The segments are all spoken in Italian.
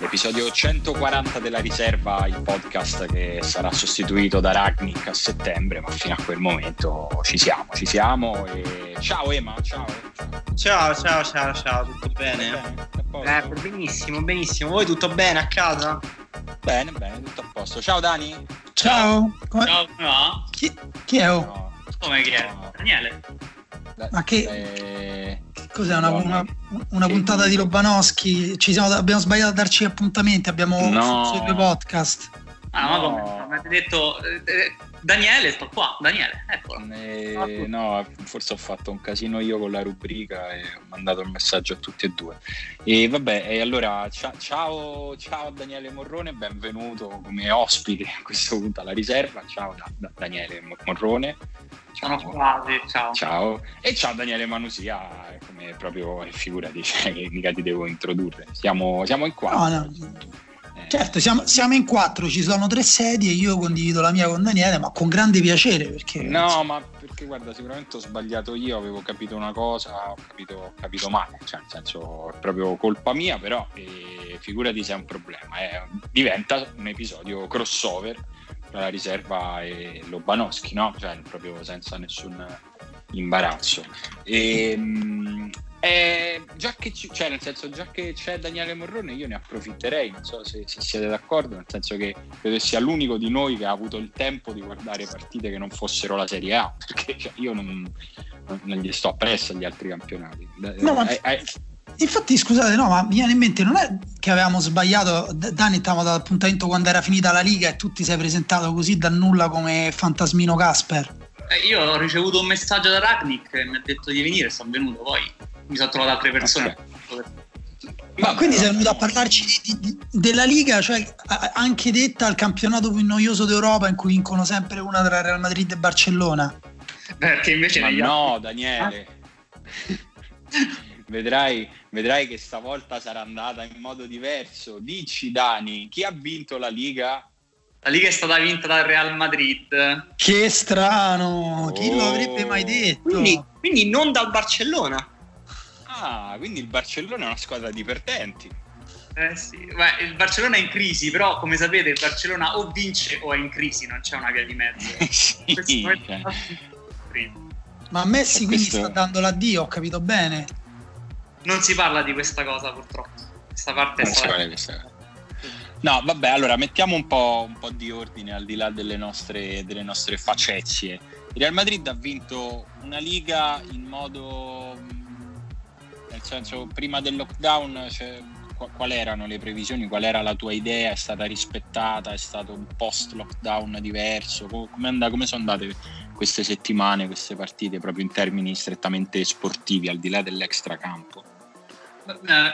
Episodio 140 della riserva, il podcast che sarà sostituito da Ragnick a settembre, ma fino a quel momento ci siamo, ci siamo. E... Ciao Ema, ciao. Ciao, ciao, ciao, ciao, tutto bene? bene eh, benissimo, benissimo. Voi tutto bene a casa? Bene, bene, tutto a posto. Ciao Dani. Ciao. Come... Ciao, come va? Chi, chi è? Oh? No. Come chi è? Daniele. Ma che... Eh... Cos'è una, una, una puntata di Lobanowski? Siamo, abbiamo sbagliato a darci appuntamenti, abbiamo no. sui due podcast. Ah, no. ma come? Avete detto eh, eh, Daniele, sto qua, Daniele, no, forse ho fatto un casino io con la rubrica e ho mandato il messaggio a tutti e due. E vabbè, e allora ciao, ciao Daniele Morrone, benvenuto come ospite a questo punto alla riserva. Ciao da, da Daniele Morrone. Ciao. Sono quasi, ciao. Ciao. E ciao Daniele Manusia, come proprio figurati, cioè, mica ti devo introdurre. Siamo, siamo in quattro. No, no. Certo, siamo, siamo, in quattro, ci sono tre sedie, io condivido la mia con Daniele, ma con grande piacere perché... No, ma perché guarda, sicuramente ho sbagliato io, avevo capito una cosa, ho capito, ho capito male, cioè nel senso è proprio colpa mia, però eh, figurati se è un problema, eh, diventa un episodio crossover tra la riserva e Lobanowski, no? Cioè proprio senza nessun imbarazzo. E, ehm, eh, già che ci, cioè, nel senso, già che c'è Daniele Morrone, io ne approfitterei. Non so se, se, siete d'accordo, nel senso che credo sia l'unico di noi che ha avuto il tempo di guardare partite che non fossero la Serie A. Perché cioè, io non, non, gli sto appresso agli altri campionati. No, ma... eh, eh, Infatti, scusate, no, ma mi viene in mente, non è che avevamo sbagliato, Dani stavamo dall'appuntamento quando era finita la Liga e tu ti sei presentato così da nulla come Fantasmino Casper? Eh, io ho ricevuto un messaggio da Ragnick e mi ha detto di venire, sono venuto, poi mi sono trovato altre persone. Okay. Ma quindi sei venuto a parlarci di, di, della Liga, cioè anche detta il campionato più noioso d'Europa in cui vincono sempre una tra Real Madrid e Barcellona? Perché invece Ma no, altri... Daniele. vedrai, vedrai che stavolta sarà andata in modo diverso. Dici Dani, chi ha vinto la Liga? La Liga è stata vinta dal Real Madrid. Che strano, oh. chi lo avrebbe mai detto? Quindi, quindi non dal Barcellona. Ah, quindi il Barcellona è una squadra di perdenti. Eh sì, Beh, il Barcellona è in crisi, però come sapete il Barcellona o vince o è in crisi, non c'è una via di mezzo. sì, cioè. Ma Messi quindi questo... sta dando l'addio, ho capito bene. Non si parla di questa cosa purtroppo. Questa parte non è stata... Questa... No, vabbè, allora mettiamo un po', un po', di ordine al di là delle nostre, delle nostre facezie. Il Real Madrid ha vinto una liga in modo nel senso prima del lockdown cioè, qual erano le previsioni, qual era la tua idea, è stata rispettata, è stato un post lockdown diverso, come, and- come sono andate queste settimane, queste partite proprio in termini strettamente sportivi al di là dell'extracampo?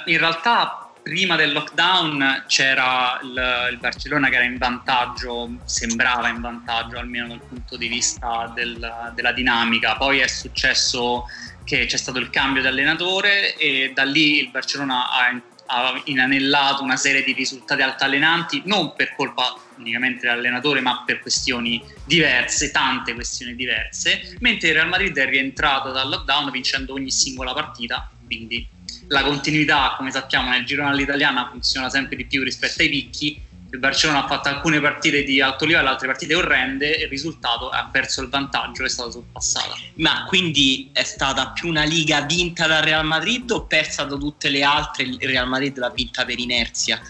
In realtà prima del lockdown c'era il, il, Barcellona che era in vantaggio, sembrava in vantaggio almeno dal punto di vista del, della dinamica, poi è successo che c'è stato il cambio di allenatore e da lì il Barcellona ha, ha inanellato una serie di risultati altalenanti, non per colpa unicamente dell'allenatore, ma per questioni diverse, tante questioni diverse, mentre il Real Madrid è rientrato dal lockdown vincendo ogni singola partita, quindi la continuità, come sappiamo, nel girone all'italiana funziona sempre di più rispetto ai picchi il Barcellona ha fatto alcune partite di alto livello, altre partite orrende e il risultato ha perso il vantaggio, è stata sorpassata. Ma quindi è stata più una liga vinta dal Real Madrid o persa da tutte le altre? Il Real Madrid l'ha vinta per inerzia?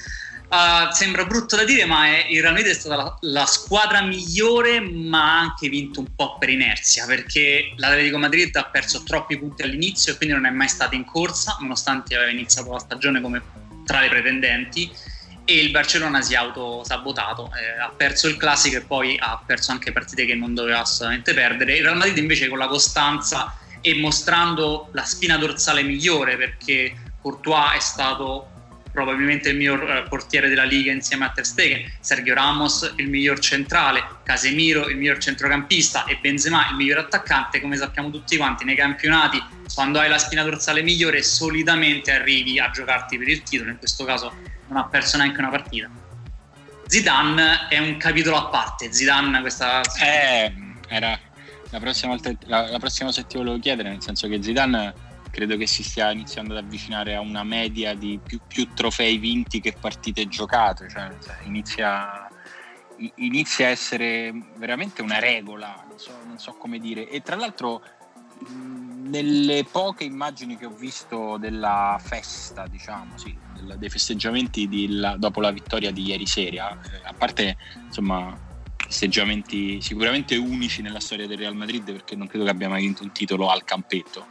Uh, sembra brutto da dire, ma è, il Real Madrid è stata la, la, squadra migliore, ma ha anche vinto un po' per inerzia, perché l'Atletico Madrid ha perso troppi punti all'inizio e quindi non è mai stata in corsa, nonostante aveva iniziato la stagione come tra le pretendenti e il Barcellona si è autosabotato, eh, ha perso il classico e poi ha perso anche partite che non doveva assolutamente perdere. Il Real Madrid invece con la costanza e mostrando la spina dorsale migliore perché Courtois è stato probabilmente il miglior eh, portiere della Liga insieme a Ter Stegen, Sergio Ramos il miglior centrale, Casemiro il miglior centrocampista e Benzema il miglior attaccante, come sappiamo tutti quanti nei campionati quando hai la spina dorsale migliore solitamente arrivi a giocarti per il titolo, in questo caso non ha perso neanche una partita. Zidane è un capitolo a parte, Zidane questa... Eh, era la prossima, volta, la, la prossima che ti volevo chiedere, nel senso che Zidane credo che si stia iniziando ad avvicinare a una media di più, più trofei vinti che partite giocate, cioè inizia, inizia, a essere veramente una regola, non so, non so come dire. E tra l'altro nelle poche immagini che ho visto della festa, diciamo, sì, dei festeggiamenti di la, dopo la vittoria di ieri sera, eh, a parte insomma festeggiamenti sicuramente unici nella storia del Real Madrid perché non credo che abbia mai vinto un titolo al campetto.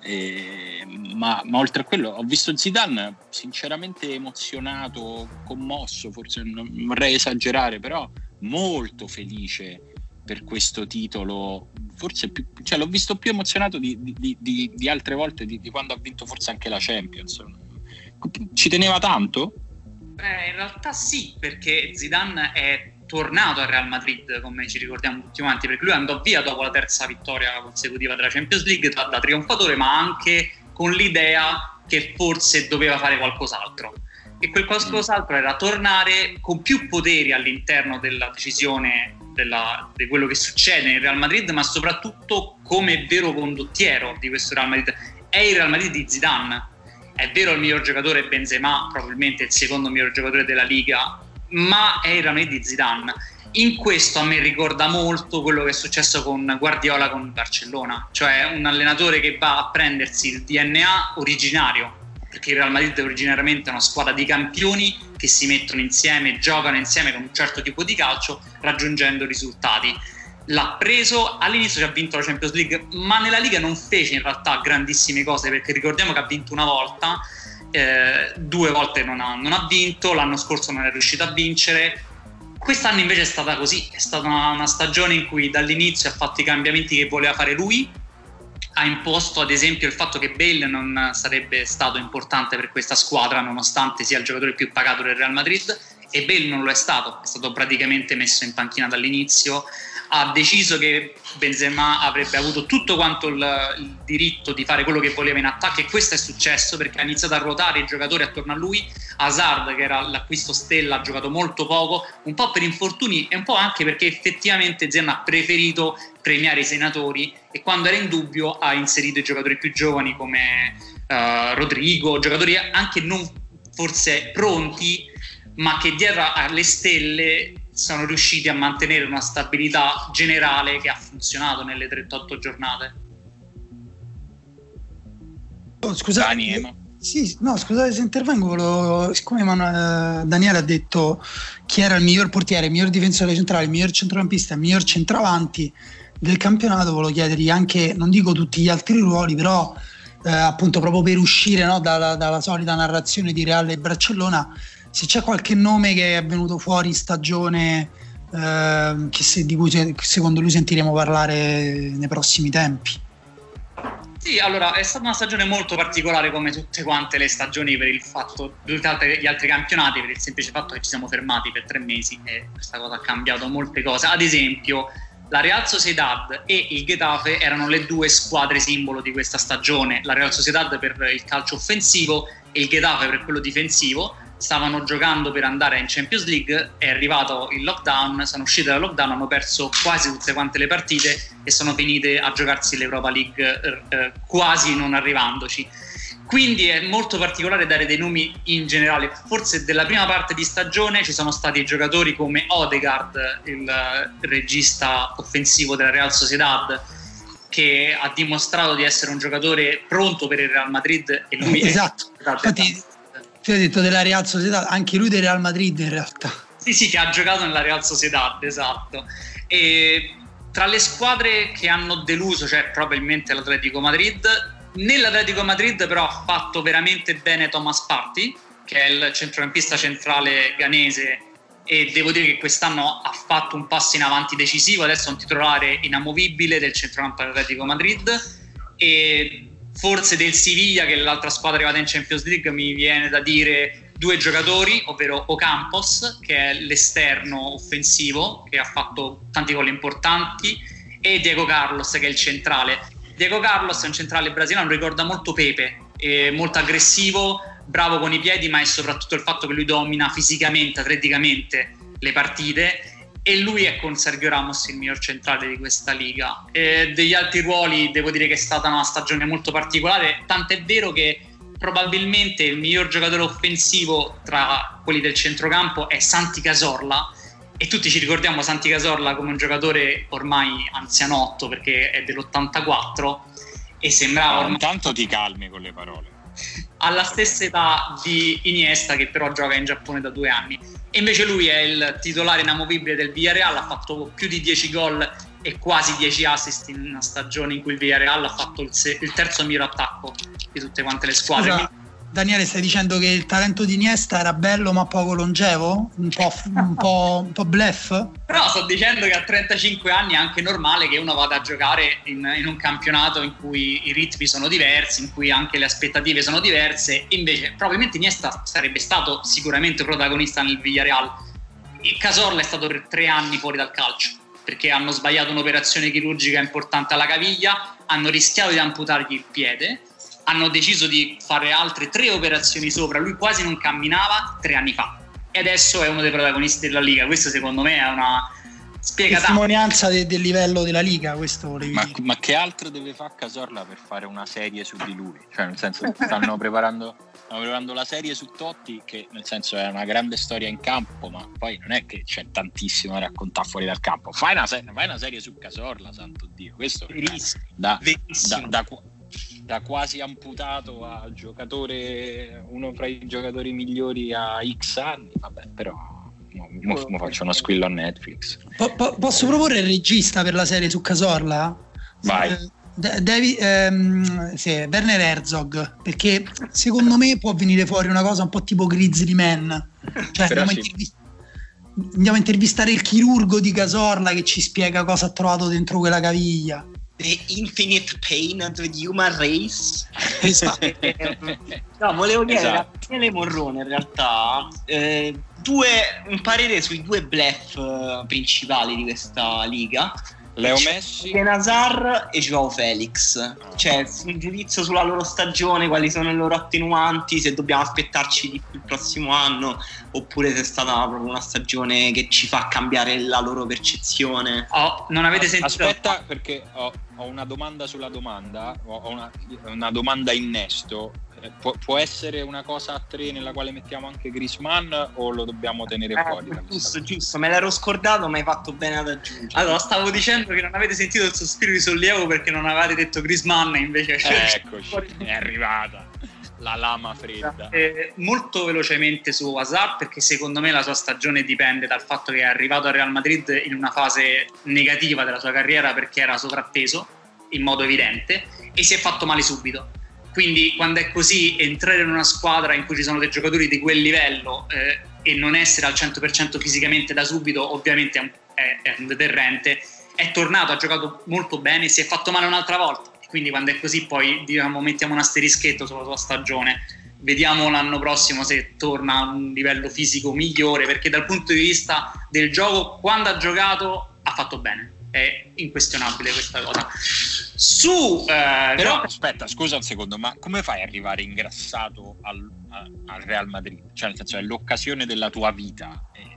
Eh, ma, ma, oltre a quello ho visto Zidane sinceramente emozionato, commosso, forse non vorrei esagerare, però molto felice per questo titolo. Forse più, cioè, l'ho visto più emozionato di, di, di, di altre volte, di, quando ha vinto forse anche la Champions. Ci teneva tanto? Beh, in realtà sì, perché Zidane è tornato al Real Madrid, come ci ricordiamo tutti quanti, perché lui andò via dopo la terza vittoria consecutiva della Champions League da, da trionfatore, ma anche con l'idea che forse doveva fare qualcos'altro. E quel qualcos'altro era tornare con più poteri all'interno della decisione della, di quello che succede nel Real Madrid, ma soprattutto come vero condottiero di questo Real Madrid. È il Real Madrid di Zidane. È vero il miglior giocatore Benzema, probabilmente il secondo miglior giocatore della Liga, ma è il Real di Zidane. In questo a me ricorda molto quello che è successo con Guardiola con Barcellona, cioè un allenatore che va a prendersi il DNA originario, perché il Real Madrid è originariamente una squadra di campioni che si mettono insieme, giocano insieme con un certo tipo di calcio, raggiungendo risultati. L'ha preso, all'inizio ci ha vinto la Champions League, ma nella Liga non fece in realtà grandissime cose, perché ricordiamo che ha vinto una volta eh, due volte non ha, non ha, vinto, l'anno scorso non è riuscito a vincere. Quest'anno invece è stata così, è stata una, una stagione in cui dall'inizio ha fatto i cambiamenti che voleva fare lui, ha imposto ad esempio il fatto che Bale non sarebbe stato importante per questa squadra nonostante sia il giocatore più pagato del Real Madrid e Bale non lo è stato, è stato praticamente messo in panchina dall'inizio ha deciso che Benzema avrebbe avuto tutto quanto il, il, diritto di fare quello che voleva in attacco e questo è successo perché ha iniziato a ruotare i giocatori attorno a lui. Hazard che era l'acquisto stella ha giocato molto poco un po' per infortuni e un po' anche perché effettivamente Zen ha preferito premiare i senatori e quando era in dubbio ha inserito i giocatori più giovani come uh, Rodrigo giocatori anche non forse pronti ma che dietro alle stelle sono riusciti a mantenere una stabilità generale che ha funzionato nelle 38 giornate. Oh, scusate, eh, sì, no, scusate se intervengo, volevo, siccome Manuel, eh, Daniele ha detto chi era il miglior portiere, il miglior difensore centrale, il miglior centrocampista, il miglior centravanti del campionato, volevo chiedergli anche, non dico tutti gli altri ruoli, però eh, appunto proprio per uscire no, dalla, dalla solita narrazione di Reale e Barcellona, se c'è qualche nome che è venuto fuori in stagione eh, se, di cui secondo lui sentiremo parlare nei prossimi tempi. Sì, allora è stata una stagione molto particolare come tutte quante le stagioni per il fatto, tutti gli altri campionati, per il semplice fatto che ci siamo fermati per tre mesi e questa cosa ha cambiato molte cose. Ad esempio, la Real Sociedad e il Getafe erano le due squadre simbolo di questa stagione, la Real Sociedad per il calcio offensivo e il Getafe per quello difensivo stavano giocando per andare in Champions League, è arrivato il lockdown, sono usciti dal lockdown, hanno perso quasi tutte quante le partite e sono finite a giocarsi l'Europa League eh, eh, quasi non arrivandoci. Quindi è molto particolare dare dei nomi in generale. Forse della prima parte di stagione ci sono stati giocatori come Odegaard, il regista offensivo della Real Sociedad, che ha dimostrato di essere un giocatore pronto per il Real Madrid e lui esatto. è Infatti, tu hai detto della Real Sociedad, anche lui del Real Madrid in realtà. Sì, sì, che ha giocato nella Real Sociedad, esatto. E tra le squadre che hanno deluso c'è probabilmente l'Atletico Madrid. Nell'Atletico Madrid però ha fatto veramente bene Thomas Party, che è il centrocampista centrale ganese e devo dire che quest'anno ha fatto un passo in avanti decisivo, adesso è un titolare inamovibile del centrocampo dell'Atletico Madrid e forse del Siviglia, che è l'altra squadra vada in Champions League, mi viene da dire due giocatori, ovvero Ocampos, che è l'esterno offensivo, che ha fatto tanti gol importanti, e Diego Carlos, che è il centrale. Diego Carlos è un centrale brasiliano, ricorda molto Pepe, molto aggressivo, bravo con i piedi, ma è soprattutto il fatto che lui domina fisicamente, atleticamente le partite e lui è con Sergio Ramos il miglior centrale di questa liga. E degli altri ruoli devo dire che è stata una stagione molto particolare, tant'è vero che probabilmente il miglior giocatore offensivo tra quelli del centrocampo è Santi Casorla e tutti ci ricordiamo Santi Casorla come un giocatore ormai anzianotto perché è dell'84 e sembrava... Ormai... Intanto ti calmi con le parole. Alla stessa età di Iniesta che però gioca in Giappone da due anni. E invece lui è il titolare inamovibile del Villarreal, ha fatto più di 10 gol e quasi 10 assist in una stagione in cui il Villarreal ha fatto il, se- il terzo miglior attacco di tutte quante le squadre. Scusa, Daniele, stai dicendo che il talento di Iniesta era bello ma poco longevo? Un po', un po', un po bluff? Però sto dicendo che a 35 anni è anche normale che uno vada a giocare in, in, un campionato in cui i ritmi sono diversi, in cui anche le aspettative sono diverse. Invece, probabilmente Iniesta sarebbe stato sicuramente protagonista nel Villarreal. Il Casorla è stato per tre anni fuori dal calcio perché hanno sbagliato un'operazione chirurgica importante alla caviglia, hanno rischiato di amputargli il piede hanno deciso di fare altre tre operazioni sopra, lui quasi non camminava tre anni fa. E adesso è uno dei protagonisti della Liga, questo secondo me è una spiega testimonianza de- del livello della Liga, questo ma, ma, che altro deve fare Casorla per fare una serie su di lui? Cioè nel senso stanno preparando, stanno preparando la serie su Totti che nel senso è una grande storia in campo ma poi non è che c'è tantissimo da raccontare fuori dal campo. Fai una, se- fai una serie su Casorla santo Dio. Questo Verissimo. da, da, da, da quasi amputato a giocatore, uno fra i giocatori migliori a X anni, vabbè, però mo, mo, mo faccio uno squillo a Netflix. Po- po- posso proporre il regista per la serie su Casorla? Vai. Eh, David, ehm, sì, Werner Herzog perché secondo me può venire fuori una cosa un po' tipo Grizzly Man cioè andiamo, sì. intervist- andiamo a intervistare il chirurgo di Casorla che ci spiega cosa ha trovato dentro quella caviglia The Infinite Pain of the Human Race. Esatto. no, volevo chiedere esatto. a Daniele Morrone in realtà eh, due, un parere sui due bluff uh, principali di questa liga. Leo Messi, Nazar e Joao Felix. Ah. Cioè, un giudizio sulla loro stagione, quali sono le loro attenuanti, se dobbiamo aspettarci di più il prossimo anno, oppure se è stata proprio una stagione che ci fa cambiare la loro percezione. Oh, non avete sentito? Aspetta, perché ho, ho una domanda sulla domanda, ho una, una domanda innesto. Eh, può, può, essere una cosa a tre nella quale mettiamo anche Grisman o lo dobbiamo tenere eh, fuori? Giusto, giusto, me l'ero scordato, ma hai fatto bene ad aggiungere. Allora, stavo dicendo che non avete sentito il sospiro di sollievo perché non avete detto Grisman, invece eh, eccoci, è arrivata la lama fredda. Eh, molto velocemente su Hazard perché secondo me la sua stagione dipende dal fatto che è arrivato al Real Madrid in una fase negativa della sua carriera perché era sovrappeso in modo evidente e si è fatto male subito quindi quando è così, entrare in una squadra in cui ci sono dei giocatori di quel livello eh, e non essere al 100% fisicamente da subito, ovviamente è un, è, un deterrente. È tornato, ha giocato molto bene, si è fatto male un'altra volta. Quindi quando è così poi diciamo, mettiamo un asterischetto sulla sua stagione. Vediamo l'anno prossimo se torna a un livello fisico migliore, perché dal punto di vista del gioco, quando ha giocato ha fatto bene è inquestionabile questa cosa. Su, eh, però, aspetta, scusa un secondo, ma come fai ad arrivare ingrassato al, al Real Madrid? Cioè, nel senso, è l'occasione della tua vita. Eh,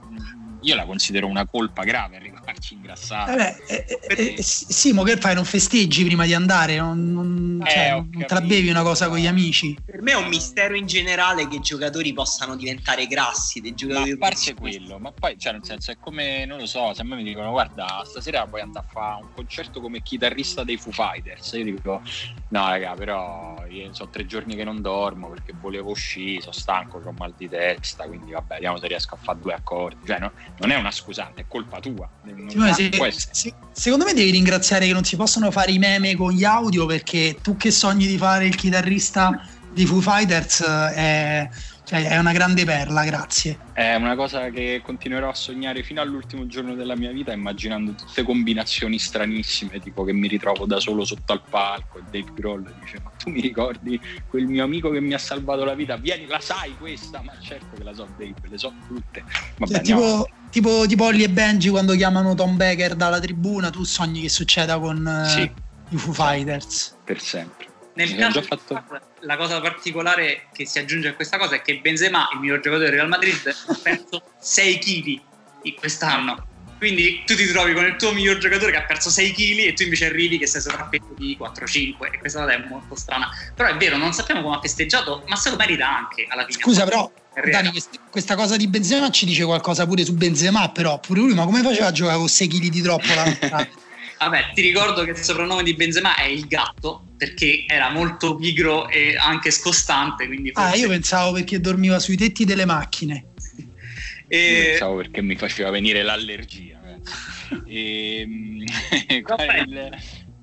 io la considero una colpa grave arrivarci ingrassato. Eh eh, eh, eh, sì, ma che fai? Non festeggi prima di andare? Non, non, eh, cioè, non te la bevi una cosa con gli amici? Per me è un mistero in generale che i giocatori possano diventare grassi. Dei giocatori ma a parte quello, ma poi, cioè, nel senso, è come, non lo so, se a me mi dicono, guarda, stasera puoi andare a fare un concerto come chitarrista dei Foo Fighters. Io dico, no, raga, però io so tre giorni che non dormo perché volevo uscire, sono stanco, ho mal di testa, quindi vabbè, vediamo se riesco a fare due accordi. Cioè, no? non è una scusante, è colpa tua. Sì, se, se, secondo me devi ringraziare che non si possono fare i meme con gli audio perché tu che sogni di fare il chitarrista di Foo Fighters eh, è Cioè, è una grande perla, grazie. È una cosa che continuerò a sognare fino all'ultimo giorno della mia vita, immaginando tutte combinazioni stranissime, tipo che mi ritrovo da solo sotto al palco e Dave Grohl dice ma tu mi ricordi quel mio amico che mi ha salvato la vita? Vieni, la sai questa? Ma certo che la so Dave, le so tutte. Vabbè, cioè, tipo, tipo, tipo Ollie e Benji quando chiamano Tom Becker dalla tribuna, tu sogni che succeda con eh, sì. i Foo Fighters. Per sempre. Nel caso fatto... la cosa particolare che si aggiunge a questa cosa è che Benzema, il miglior giocatore del Real Madrid, ha perso 6 kg quest'anno. Quindi tu ti trovi con il tuo miglior giocatore che ha perso 6 kg e tu invece arrivi che sei sovrappeso di 4-5 e questa cosa è molto strana. Però è vero, non sappiamo come ha festeggiato, ma se lo merita anche alla fine. Scusa però, Dani, questa cosa di Benzema ci dice qualcosa pure su Benzema, però pure lui, ma come faceva a giocare con 6 kg di troppo la Vabbè, ti ricordo che il soprannome di Benzema è il gatto perché era molto pigro e anche scostante. Quindi forse... Ah, io pensavo perché dormiva sui tetti delle macchine. e... Pensavo perché mi faceva venire l'allergia. e... Ehm, il...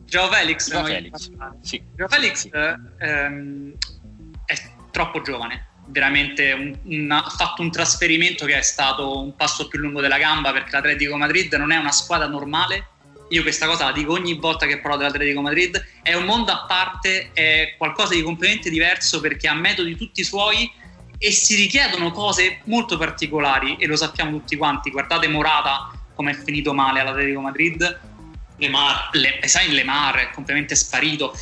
Joe Felix. Joe Felix. Sì. Joe Felix sì. ehm, è troppo giovane veramente un, ha fatto un trasferimento che è stato un passo più lungo della gamba perché l'Atletico Madrid non è una squadra normale io questa cosa la dico ogni volta che parlo dell'Atletico Madrid, è un mondo a parte, è qualcosa di completamente diverso perché ha metodi tutti suoi e si richiedono cose molto particolari e lo sappiamo tutti quanti. Guardate Morata come è finito male all'Atletico Madrid. Lemar, Le, sai, Lemar è completamente sparito.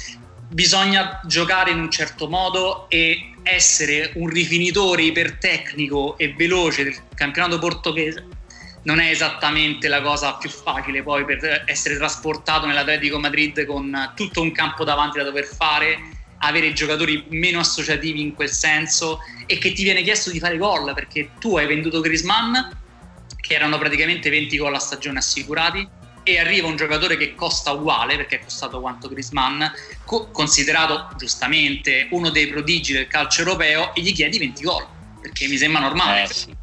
Bisogna giocare in un certo modo e essere un rifinitore ipertecnico e veloce del campionato portoghese non è esattamente la cosa più facile poi per essere trasportato nell'Atletico Madrid con tutto un campo davanti da dover fare, avere giocatori meno associativi in quel senso e che ti viene chiesto di fare gol perché tu hai venduto Grisman che erano praticamente 20 gol a stagione assicurati e arriva un giocatore che costa uguale perché è costato quanto Grisman co- considerato giustamente uno dei prodigi del calcio europeo e gli chiedi 20 gol perché mi sembra normale. Eh, sì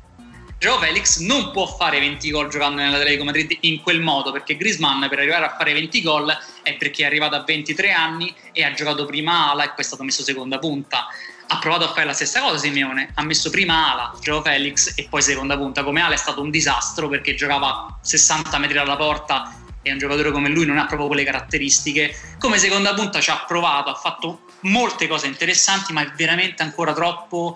Joe Felix non può fare 20 gol giocando nell'Atletico Madrid in quel modo perché Grisman per arrivare a fare 20 gol è perché è arrivato a 23 anni e ha giocato prima ala e poi è stato messo seconda punta. Ha provato a fare la stessa cosa Simeone ha messo prima ala Joe Felix e poi seconda punta. Come ala è stato un disastro perché giocava a 60 metri dalla porta e un giocatore come lui non ha proprio quelle caratteristiche. Come seconda punta ci ha provato ha fatto molte cose interessanti ma è veramente ancora troppo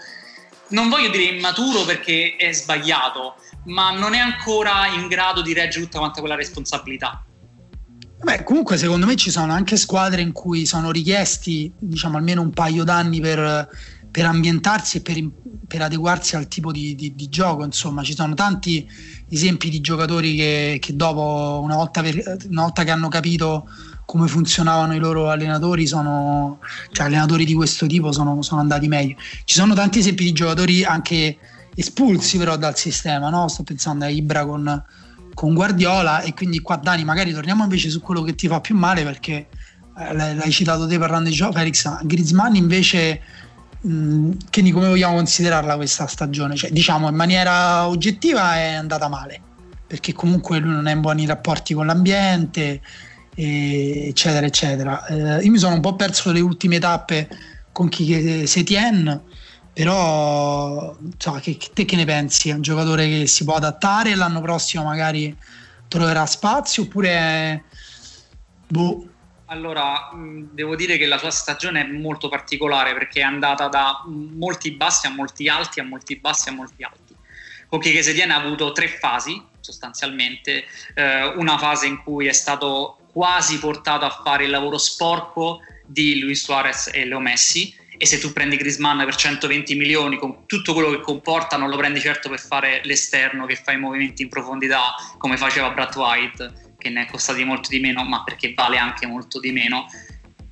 non voglio dire immaturo perché è sbagliato, ma non è ancora in grado di reggere tutta quanta quella responsabilità. Beh, comunque secondo me ci sono anche squadre in cui sono richiesti diciamo almeno un paio d'anni per, per ambientarsi e per, per, adeguarsi al tipo di, di, di, gioco. Insomma, ci sono tanti esempi di giocatori che, che dopo, una volta, per, una volta che hanno capito come funzionavano i loro allenatori, sono, cioè allenatori di questo tipo sono, sono andati meglio. Ci sono tanti esempi di giocatori anche espulsi però dal sistema, no? sto pensando a Ibra con, con, Guardiola e quindi qua Dani magari torniamo invece su quello che ti fa più male perché eh, l'hai citato te parlando di Joe Felix, Griezmann invece mh, quindi come vogliamo considerarla questa stagione? Cioè, diciamo in maniera oggettiva è andata male perché comunque lui non è in buoni rapporti con l'ambiente eccetera, eccetera. Eh, io mi sono un po' perso le ultime tappe con chi Setien, però so, che, te che ne pensi? È un giocatore che si può adattare l'anno prossimo magari troverà spazio oppure boh. Allora, devo dire che la sua stagione è molto particolare perché è andata da molti bassi a molti alti, a molti bassi a molti alti. Con chi Setien ha avuto tre fasi sostanzialmente, eh, una fase in cui è stato quasi portato a fare il lavoro sporco di Luis Suarez e Leo Messi e se tu prendi Grisman per 120 milioni con tutto quello che comporta non lo prendi certo per fare l'esterno che fa i movimenti in profondità come faceva Brad White che ne è costati molto di meno ma perché vale anche molto di meno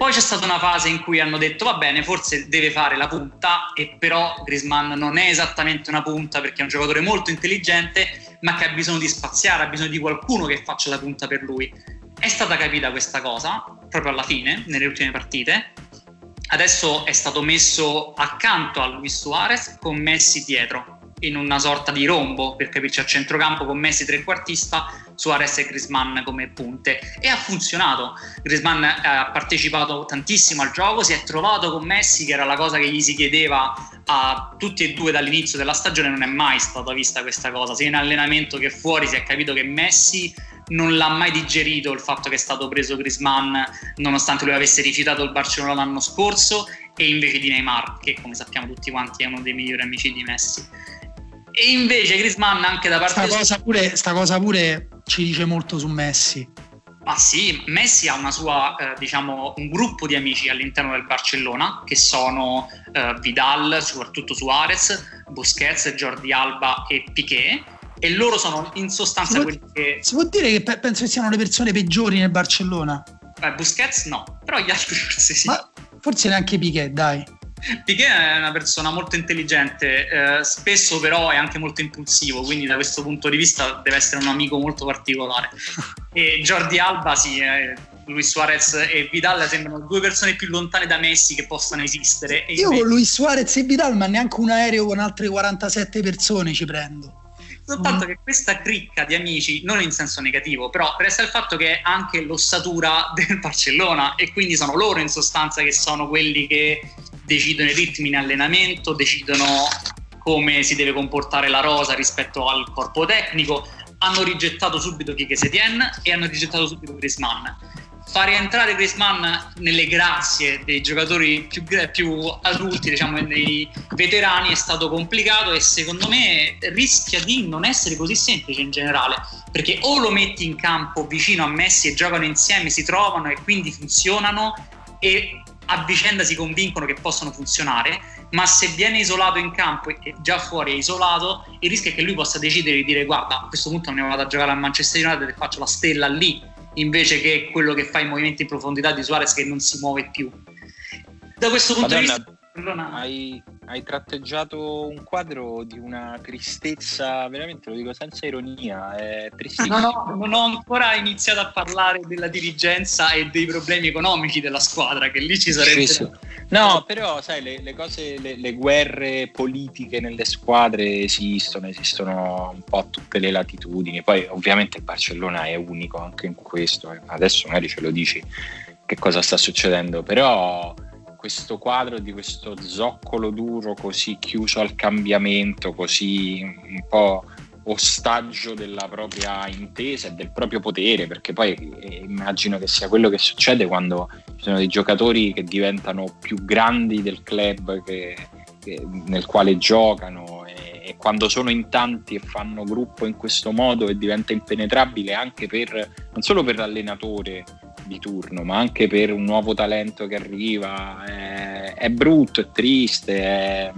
poi c'è stata una fase in cui hanno detto va bene, forse deve fare la punta, e però Grisman non è esattamente una punta perché è un giocatore molto intelligente, ma che ha bisogno di spaziare, ha bisogno di qualcuno che faccia la punta per lui. È stata capita questa cosa proprio alla fine, nelle ultime partite. Adesso è stato messo accanto a Luis Suarez con Messi dietro, in una sorta di rombo, per capirci a centrocampo con Messi trequartista, Suarez e Grisman come punte e ha funzionato. Grisman ha partecipato tantissimo al gioco, si è trovato con Messi che era la cosa che gli si chiedeva a tutti e due dall'inizio della stagione, non è mai stata vista questa cosa, sia in allenamento che fuori si è capito che Messi non l'ha mai digerito il fatto che è stato preso Grisman nonostante lui avesse rifiutato il Barcellona l'anno scorso e invece di Neymar che come sappiamo tutti quanti è uno dei migliori amici di Messi. E invece Grisman anche da parte sta cosa, pure, sta cosa pure ci dice molto su Messi. Ma sì, Messi ha una sua, eh, diciamo, un gruppo di amici all'interno del Barcellona che sono eh, Vidal, soprattutto Suarez, Busquets, Jordi Alba e Piquet e loro sono in sostanza si quelli può, che... Si può dire che pe- penso che siano le persone peggiori nel Barcellona? Beh, Busquets no, però gli altri forse sì. Ma forse neanche Piquet, dai. Piquet è una persona molto intelligente, eh, spesso però è anche molto impulsivo, quindi da questo punto di vista deve essere un amico molto particolare. E Jordi Alba, sì, eh, Luis Suarez e Vidal sembrano due persone più lontane da Messi che possano esistere. Io invece... con Luis Suarez e Vidal, ma neanche un aereo con altre 47 persone ci prendo soltanto mm. che questa cricca di amici, non in senso negativo, però resta il fatto che è anche l'ossatura del Barcellona e quindi sono loro in sostanza che sono quelli che decidono i ritmi in allenamento, decidono come si deve comportare la rosa rispetto al corpo tecnico. Hanno rigettato subito Kike Setien e hanno rigettato subito Griezmann far rientrare Griezmann nelle grazie dei giocatori più, più, adulti, diciamo dei veterani, è stato complicato e secondo me rischia di non essere così semplice in generale, perché o lo metti in campo vicino a Messi e giocano insieme, si trovano e quindi funzionano e a vicenda si convincono che possono funzionare, ma se viene isolato in campo e già fuori è isolato, il rischio è che lui possa decidere di dire guarda, a questo punto me ne vado a giocare a Manchester United e faccio la stella lì invece che quello che fa i movimenti in profondità di Suarez che non si muove più. Da questo punto Madonna, di vista... Hai, hai, tratteggiato un quadro di una tristezza, veramente lo dico senza ironia, è tristissimo. No, no, non ho ancora iniziato a parlare della dirigenza e dei problemi economici della squadra, che lì ci sarebbe... No, però sai, le, le cose, le, le, guerre politiche nelle squadre esistono, esistono un po' a tutte le latitudini. Poi ovviamente il Barcellona è unico anche in questo, adesso magari ce lo dici che cosa sta succedendo, però questo quadro di questo zoccolo duro così chiuso al cambiamento, così un po' ostaggio della propria intesa e del proprio potere, perché poi eh, immagino che sia quello che succede quando ci sono dei giocatori che diventano più grandi del club che, che, nel quale giocano e, e, quando sono in tanti e fanno gruppo in questo modo e diventa impenetrabile anche per non solo per l'allenatore di turno, ma anche per un nuovo talento che arriva. È, è brutto, è triste, è,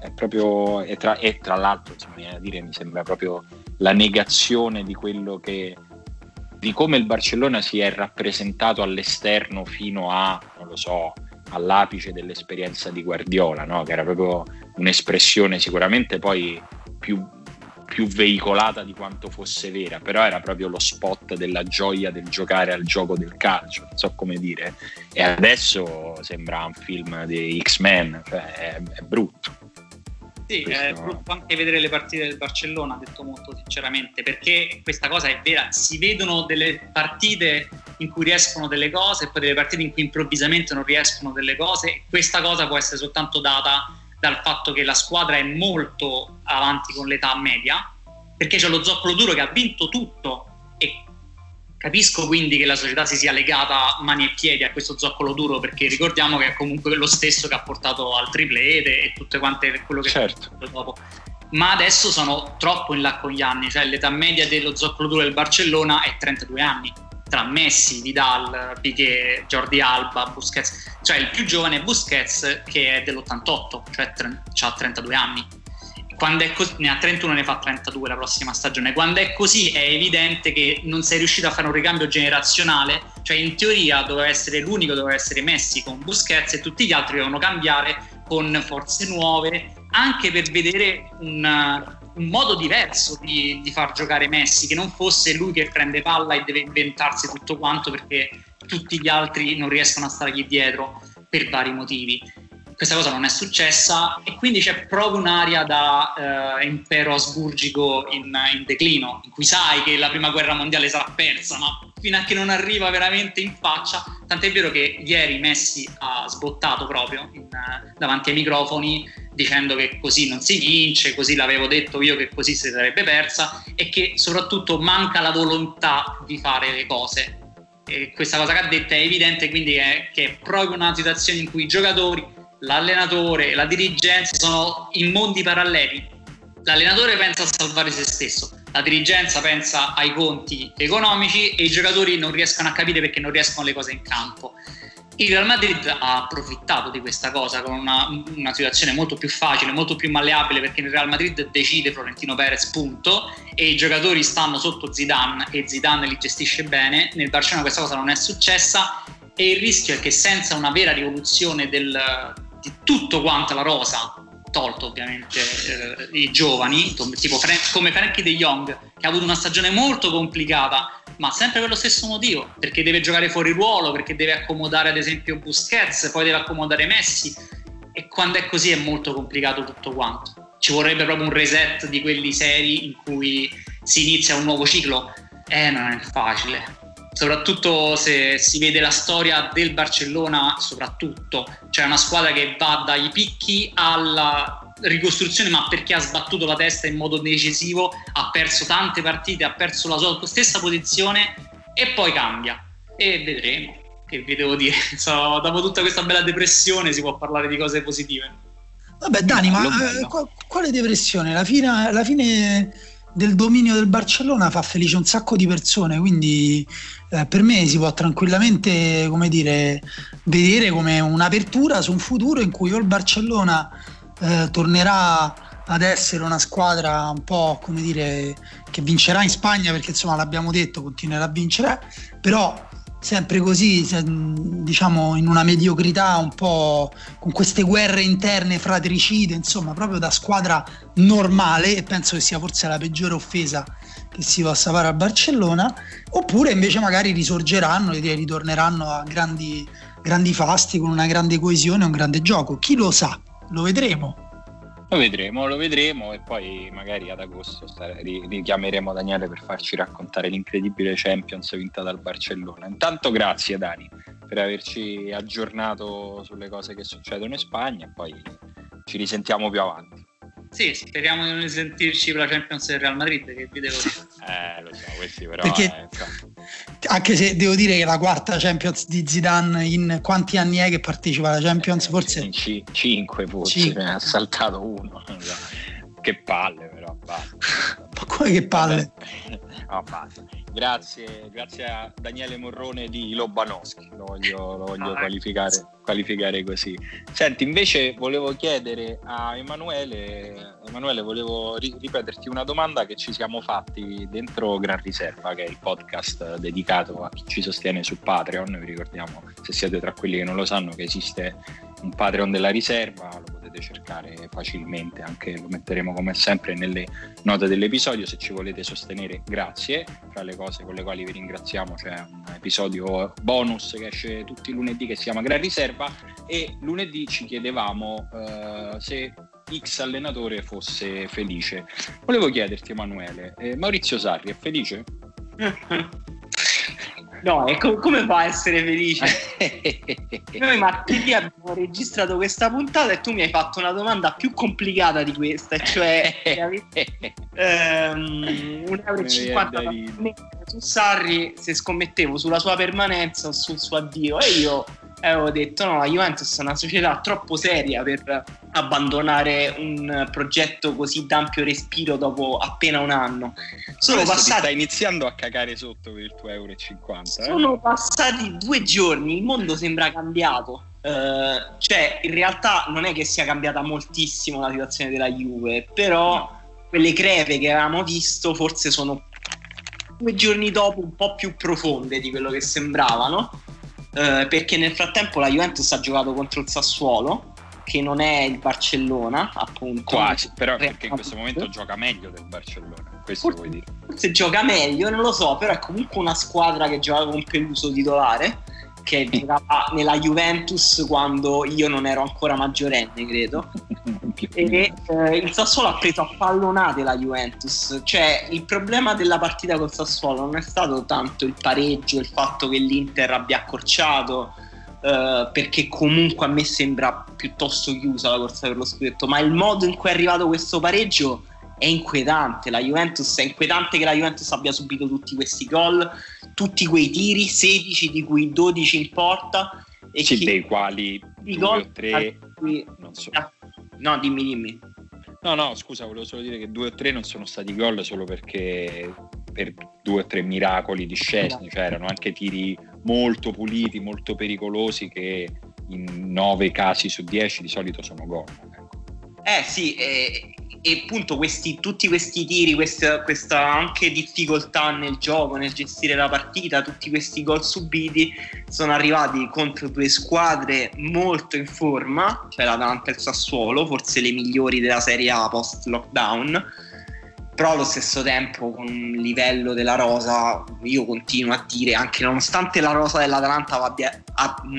è proprio. E tra, e tra l'altro, insomma, dire, mi sembra proprio la negazione di quello che. di come il Barcellona si è rappresentato all'esterno fino a, non lo so, all'apice dell'esperienza di Guardiola, no? che era proprio un'espressione sicuramente poi più più veicolata di quanto fosse vera, però era proprio lo spot della gioia del giocare al gioco del calcio, non so come dire. E adesso sembra un film di X-Men, cioè è, è brutto. Sì, Questo... è brutto anche vedere le partite del Barcellona, detto molto sinceramente, perché questa cosa è vera, si vedono delle partite in cui riescono delle cose e poi delle partite in cui improvvisamente non riescono delle cose questa cosa può essere soltanto data dal fatto che la squadra è molto avanti con l'età media, perché c'è lo zoccolo duro che ha vinto tutto e capisco quindi che la società si sia legata mani e piedi a questo zoccolo duro perché ricordiamo che è comunque lo stesso che ha portato al triplete e tutte quante quello che certo. fatto dopo ma adesso sono troppo in là con gli anni cioè l'età media dello zoccolo duro del Barcellona è 32 anni tra Messi, Vidal, Piquet, Jordi Alba, Busquets, cioè il più giovane è Busquets che è dell'88, cioè ha 32 anni. Quando è così, ne ha 31 ne fa 32 la prossima stagione. Quando è così è evidente che non sei riuscito a fare un ricambio generazionale, cioè in teoria doveva essere l'unico, doveva essere Messi con Busquets e tutti gli altri dovevano cambiare con forze nuove, anche per vedere un, un modo diverso di, di, far giocare Messi, che non fosse lui che prende palla e deve inventarsi tutto quanto perché tutti gli altri non riescono a stargli dietro per vari motivi. Questa cosa non è successa e quindi c'è proprio un'area da eh, impero asburgico in, in, declino, in cui sai che la prima guerra mondiale sarà persa, ma fino a che non arriva veramente in faccia, tant'è vero che ieri Messi ha sbottato proprio in, davanti ai microfoni dicendo che così non si vince, così l'avevo detto io che così si sarebbe persa e che soprattutto manca la volontà di fare le cose. E questa cosa che ha detto è evidente, quindi è che è proprio una situazione in cui i giocatori l'allenatore e la dirigenza sono in mondi paralleli. L'allenatore pensa a salvare se stesso, la dirigenza pensa ai conti economici e i giocatori non riescono a capire perché non riescono le cose in campo. Il Real Madrid ha approfittato di questa cosa con una, una, situazione molto più facile, molto più malleabile perché il Real Madrid decide Florentino Perez punto e i giocatori stanno sotto Zidane e Zidane li gestisce bene. Nel Barcellona questa cosa non è successa e il rischio è che senza una vera rivoluzione del, di tutto quanto la rosa, tolto ovviamente eh, i giovani, tipo Frank, come Frankie De Jong, che ha avuto una stagione molto complicata, ma sempre per lo stesso motivo, perché deve giocare fuori ruolo, perché deve accomodare ad esempio Busquets, poi deve accomodare Messi, e quando è così è molto complicato tutto quanto. Ci vorrebbe proprio un reset di quelli seri in cui si inizia un nuovo ciclo. Eh, non è facile soprattutto se si vede la storia del Barcellona, soprattutto, cioè una squadra che va dai picchi alla ricostruzione, ma perché ha sbattuto la testa in modo decisivo, ha perso tante partite, ha perso la sua stessa posizione e poi cambia. E vedremo. Che vi devo dire, so, dopo tutta questa bella depressione si può parlare di cose positive. Vabbè, Dani, ma eh, quale depressione? La fine, la fine del dominio del Barcellona fa felice un sacco di persone, quindi eh, per me si può tranquillamente come dire, vedere come un'apertura su un futuro in cui o il Barcellona eh, tornerà ad essere una squadra un po' come dire che vincerà in Spagna perché insomma l'abbiamo detto continuerà a vincere però sempre così, diciamo in una mediocrità un po' con queste guerre interne fratricide, insomma, proprio da squadra normale e penso che sia forse la peggiore offesa che si possa fare a Barcellona, oppure invece magari risorgeranno e ritorneranno a grandi, grandi fasti con una grande coesione un grande gioco. Chi lo sa? Lo vedremo. Lo vedremo, lo vedremo e poi magari ad agosto richiameremo Daniele per farci raccontare l'incredibile Champions vinta dal Barcellona. Intanto grazie Dani per averci aggiornato sulle cose che succedono in Spagna e poi ci risentiamo più avanti. Sì, speriamo di non risentirci per la Champions del Real Madrid, che vi devo dire. eh, lo so, questi però... Perché, eh, anche se devo dire che la quarta Champions di Zidane in quanti anni è che partecipa alla Champions? Eh, forse... In c- cinque forse, cinque. ne ha saltato uno. che palle però, basta. Ma come che palle? No, basta. Grazie, grazie a Daniele Morrone di Lobanowski, lo voglio, lo voglio ah, qualificare, qualificare, così. Senti, invece volevo chiedere a Emanuele, Emanuele volevo ri- ripeterti una domanda che ci siamo fatti dentro Gran Riserva, che è il podcast dedicato a chi ci sostiene su Patreon, vi ricordiamo, se siete tra quelli che non lo sanno, che esiste un Patreon della riserva, lo potete cercare facilmente, anche lo metteremo come sempre nelle note dell'episodio, se ci volete sostenere grazie, fra le cose con le quali vi ringraziamo c'è un episodio bonus che esce tutti i lunedì che si chiama Gran Riserva e lunedì ci chiedevamo uh, se X allenatore fosse felice. Volevo chiederti Emanuele, eh, Maurizio Sarri è felice? No, e com- come fa a essere felice? Noi martedì abbiamo registrato questa puntata e tu mi hai fatto una domanda più complicata di questa, cioè ehm, 1,50 euro su Sarri se scommettevo sulla sua permanenza o sul suo addio e io avevo detto no, la Juventus è una società troppo seria per abbandonare un progetto così d'ampio respiro dopo appena un anno. Sono passati... Stai iniziando a cagare sotto per il tuo euro e 50. Eh? Sono passati due giorni, il mondo sembra cambiato. Uh, cioè, in realtà non è che sia cambiata moltissimo la situazione della Juve, però no. quelle crepe che avevamo visto forse sono due giorni dopo un po' più profonde di quello che sembravano eh, perché nel frattempo la Juventus ha giocato contro il Sassuolo che non è il Barcellona appunto. Quasi però perché in questo momento gioca meglio del Barcellona questo forse, vuoi dire? forse gioca meglio non lo so però è comunque una squadra che gioca con Peluso titolare che giocava nella Juventus quando io non ero ancora maggiorenne, credo. e eh, il Sassuolo ha preso a pallonate la Juventus. Cioè, il problema della partita col Sassuolo non è stato tanto il pareggio, il fatto che l'Inter abbia accorciato. Uh, perché comunque a me sembra piuttosto chiusa la corsa per lo scudetto, ma il modo in cui è arrivato questo pareggio è inquietante. La Juventus è inquietante che la Juventus abbia subito tutti questi gol, tutti quei tiri, 16 di cui 12 in porta. E sì, dei quali i gol o tre cui... non so. Ah, no, dimmi, dimmi. No, no, scusa, volevo solo dire che due o tre non sono stati gol solo perché per due o tre miracoli di Scesni, cioè erano anche tiri molto puliti, molto pericolosi che in nove casi su dieci di solito sono gol. Ecco. Eh sì, eh, e appunto questi, tutti questi tiri, questa, questa, anche difficoltà nel gioco, nel gestire la partita, tutti questi gol subiti sono arrivati contro due squadre molto in forma, cioè l'Atalanta e il Sassuolo, forse le migliori della Serie A post lockdown, però allo stesso tempo con un livello della rosa, io continuo a dire, anche nonostante la rosa dell'Atalanta vada,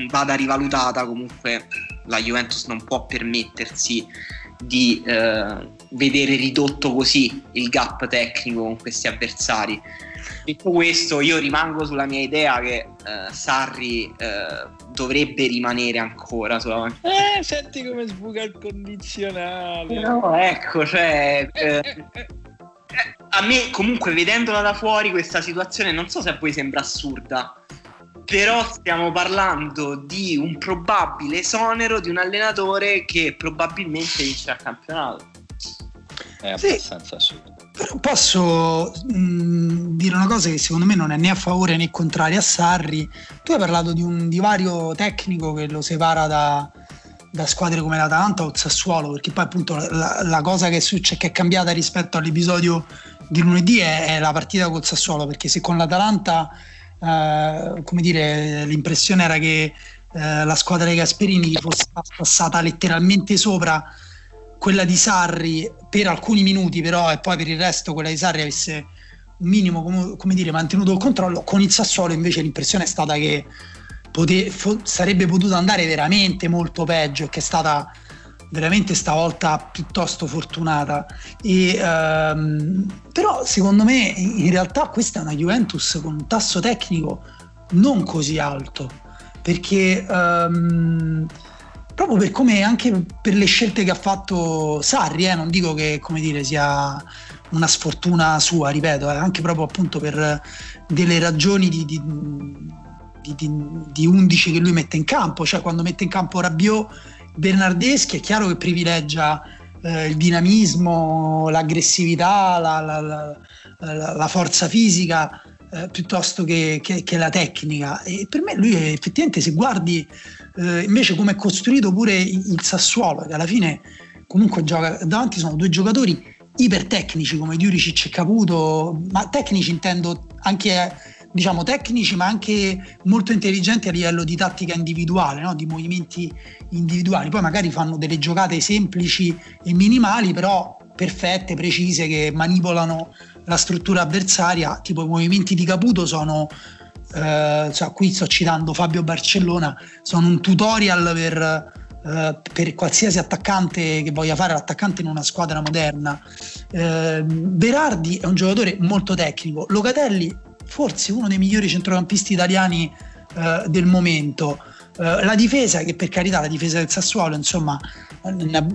vada rivalutata, comunque la Juventus non può permettersi di eh, vedere ridotto così il gap tecnico con questi avversari. Detto questo, io rimango sulla mia idea che eh, Sarri eh, dovrebbe rimanere ancora sulla Eh, senti come sbuca il condizionale. No, ecco, cioè... Eh, eh, eh, a me comunque vedendola da fuori questa situazione non so se a voi sembra assurda però stiamo parlando di un probabile esonero di un allenatore che probabilmente vincerà il campionato. È abbastanza sì. assurdo. Però posso mh, dire una cosa che secondo me non è né a favore né contraria a Sarri. Tu hai parlato di un divario tecnico che lo separa da, da squadre come l'Atalanta o il Sassuolo, perché poi appunto la, la cosa che è, succe, che è cambiata rispetto all'episodio di lunedì è, è la partita col Sassuolo, perché se con l'Atalanta eh, come dire, l'impressione era che eh, la squadra dei Gasperini fosse passata letteralmente sopra quella di Sarri per alcuni minuti, però, e poi per il resto quella di Sarri avesse un minimo, come, come dire, mantenuto il controllo. Con il Sassuolo invece l'impressione è stata che pote- fo- sarebbe potuto andare veramente molto peggio, che è stata veramente stavolta piuttosto fortunata. E, ehm, però secondo me in realtà questa è una Juventus con un tasso tecnico non così alto, perché ehm, proprio per come anche per le scelte che ha fatto Sarri, eh, non dico che come dire sia una sfortuna sua, ripeto, eh, anche proprio appunto per delle ragioni di, di, di, di 11 che lui mette in campo, cioè quando mette in campo Rabiot Bernardeschi è chiaro che privilegia eh, il dinamismo, l'aggressività, la, la, la, la forza fisica eh, piuttosto che, che, che, la tecnica. E per me lui effettivamente se guardi eh, invece come è costruito pure il Sassuolo, che alla fine comunque gioca davanti sono due giocatori ipertecnici come Diuricic e Caputo, ma tecnici intendo anche diciamo tecnici ma anche molto intelligenti a livello di tattica individuale, no? di movimenti individuali. Poi magari fanno delle giocate semplici e minimali, però perfette, precise, che manipolano la struttura avversaria, tipo i movimenti di Caputo sono, eh, cioè qui sto citando Fabio Barcellona, sono un tutorial per, eh, per qualsiasi attaccante che voglia fare l'attaccante in una squadra moderna. Eh, Berardi è un giocatore molto tecnico, Locatelli forse uno dei migliori centrocampisti italiani eh, del momento. Eh, la difesa, che per carità la difesa del Sassuolo, insomma, ne,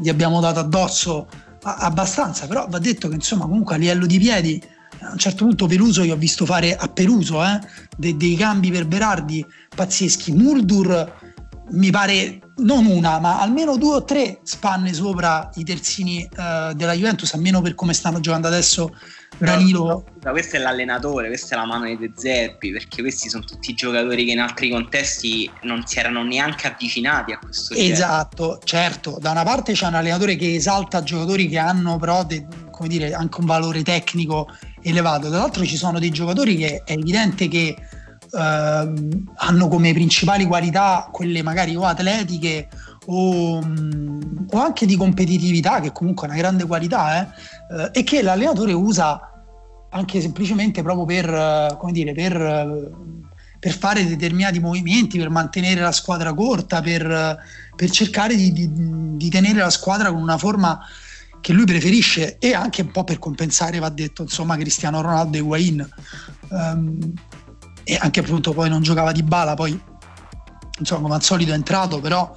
gli abbiamo dato addosso abbastanza, però va detto che insomma comunque a livello di piedi a un certo punto Peluso io ho visto fare a Peruso eh, de, dei cambi per Berardi pazzeschi. Muldur mi pare non una, ma almeno due o tre spanne sopra i terzini eh, della Juventus, almeno per come stanno giocando adesso Danilo. Però, questo è l'allenatore, questa è la mano di De Zerbi, perché questi sono tutti giocatori che in altri contesti non si erano neanche avvicinati a questo. Esatto, certo. Da una parte c'è un allenatore che esalta giocatori che hanno però de, come dire, anche un valore tecnico elevato, dall'altro ci sono dei giocatori che è evidente che eh, hanno come principali qualità quelle magari o atletiche o, o, anche di competitività, che comunque è una grande qualità, eh, eh, e che l'allenatore usa anche semplicemente proprio per, come dire, per, per fare determinati movimenti, per mantenere la squadra corta, per, per cercare di, di, di, tenere la squadra con una forma che lui preferisce e anche un po' per compensare, va detto, insomma, Cristiano Ronaldo e Wayne. Um, e anche appunto poi non giocava di bala, poi insomma come al solito è entrato, però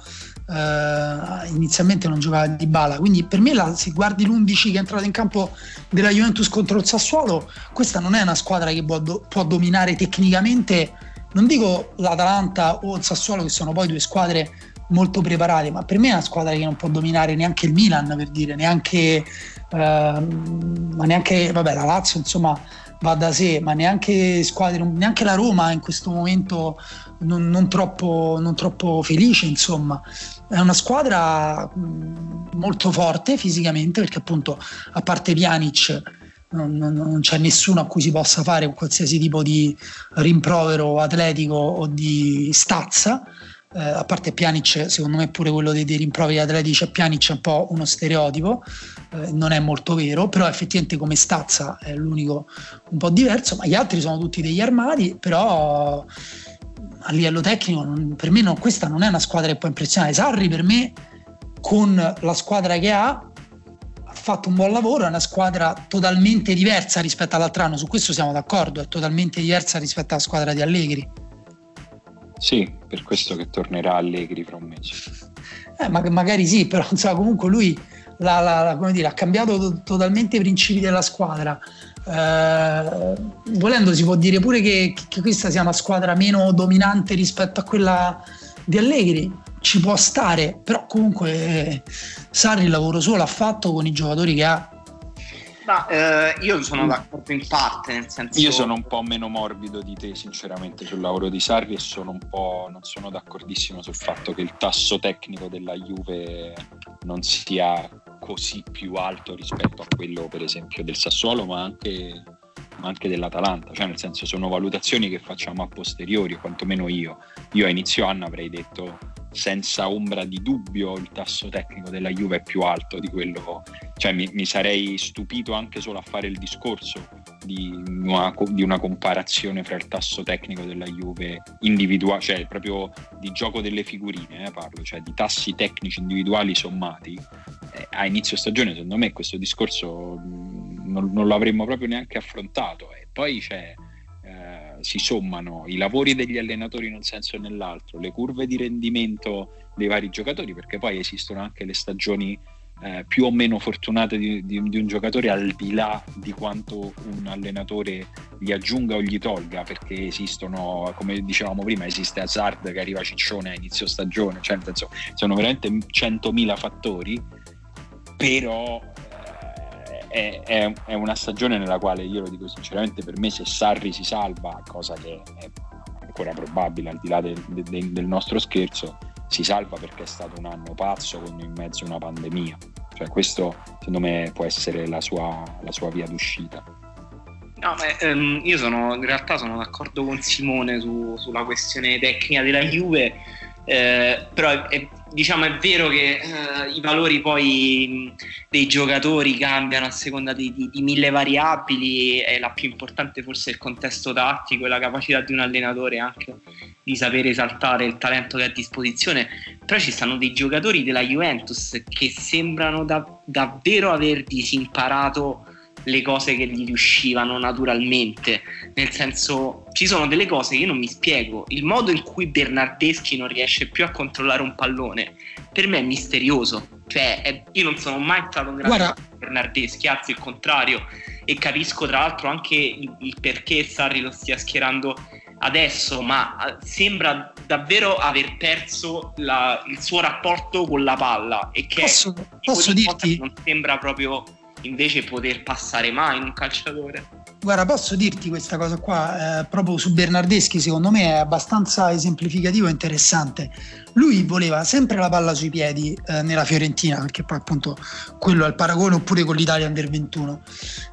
eh, inizialmente non giocava di bala. Quindi per me la, se guardi l'11 che è entrato in campo della Juventus contro il Sassuolo, questa non è una squadra che può, può dominare tecnicamente, non dico l'Atalanta o il Sassuolo che sono poi due squadre molto preparate, ma per me è una squadra che non può dominare neanche il Milan, per dire, neanche, eh, neanche vabbè, la Lazio, insomma, va da sé, ma neanche, squadre, neanche la Roma in questo momento non, non, troppo, non troppo felice, insomma. È una squadra molto forte fisicamente perché appunto a parte Pjanic non, non, c'è nessuno a cui si possa fare qualsiasi tipo di rimprovero atletico o di stazza. Eh, a parte Pjanic, secondo me pure quello dei, dei rimproveri atletici a Pjanic è un po' uno stereotipo, eh, non è molto vero, però effettivamente come stazza è l'unico un po' diverso, ma gli altri sono tutti degli armati, però a livello tecnico non, per me non, questa non è una squadra che può impressionare. Sarri per me con la squadra che ha ha fatto un buon lavoro, è una squadra totalmente diversa rispetto all'altro anno, su questo siamo d'accordo, è totalmente diversa rispetto alla squadra di Allegri. Sì, per questo che tornerà Allegri fra un mese. Eh, ma, magari sì, però insomma, comunque lui la, la, la, dire, ha cambiato to- totalmente i principi della squadra. Eh, volendo si può dire pure che, che, questa sia una squadra meno dominante rispetto a quella di Allegri, ci può stare, però comunque eh, Sarri il lavoro suo l'ha fatto con i giocatori che ha. Ma eh, io sono d'accordo in parte, nel senso... Io sono un po' meno morbido di te, sinceramente, sul lavoro di Sarri e sono un po'... non sono d'accordissimo sul fatto che il tasso tecnico della Juve non sia così più alto rispetto a quello, per esempio, del Sassuolo, ma anche, ma anche dell'Atalanta. Cioè, nel senso, sono valutazioni che facciamo a posteriori, quantomeno io. Io a inizio anno avrei detto senza ombra di dubbio il tasso tecnico della Juve è più alto di quello, cioè mi, mi sarei stupito anche solo a fare il discorso di una, di una, comparazione fra il tasso tecnico della Juve individuale, cioè proprio di gioco delle figurine, eh, parlo, cioè di tassi tecnici individuali sommati. Eh, a inizio stagione, secondo me, questo discorso non, non l'avremmo proprio neanche affrontato. E poi c'è si sommano i lavori degli allenatori in un senso e nell'altro, le curve di rendimento dei vari giocatori, perché poi esistono anche le stagioni eh, più o meno fortunate di, di, di, un giocatore al di là di quanto un allenatore gli aggiunga o gli tolga, perché esistono, come dicevamo prima, esiste Hazard che arriva ciccione a inizio stagione, cioè senso sono veramente 100.000 fattori, però è, è, è, una stagione nella quale io lo dico sinceramente per me se Sarri si salva cosa che è ancora probabile al di là del, del, del nostro scherzo si salva perché è stato un anno pazzo con in mezzo una pandemia. Cioè questo secondo me può essere la sua, la sua via d'uscita. No, beh, ehm, io sono in realtà sono d'accordo con Simone su, sulla questione tecnica della Juve eh, però è, diciamo è vero che eh, i valori poi dei giocatori cambiano a seconda di, di, di, mille variabili e la più importante forse è il contesto tattico e la capacità di un allenatore anche di sapere esaltare il talento che ha a disposizione. Però ci stanno dei giocatori della Juventus che sembrano da, davvero aver disimparato le cose che gli riuscivano naturalmente. Nel senso, ci sono delle cose che io non mi spiego. Il modo in cui Bernardeschi non riesce più a controllare un pallone, per me è misterioso. Cioè, è, io non sono mai stato un grande Guarda. Bernardeschi, anzi il contrario. E capisco tra l'altro anche il, il perché Sarri lo stia schierando adesso, ma eh, sembra davvero aver perso la, il suo rapporto con la palla e che posso, posso dirti non sembra proprio invece poter passare mai in un calciatore. Guarda, posso dirti questa cosa qua, eh, proprio su Bernardeschi, secondo me è abbastanza esemplificativo e interessante. Lui voleva sempre la palla sui piedi eh, nella Fiorentina, perché poi appunto quello è il paragone, oppure con l'Italia Under 21.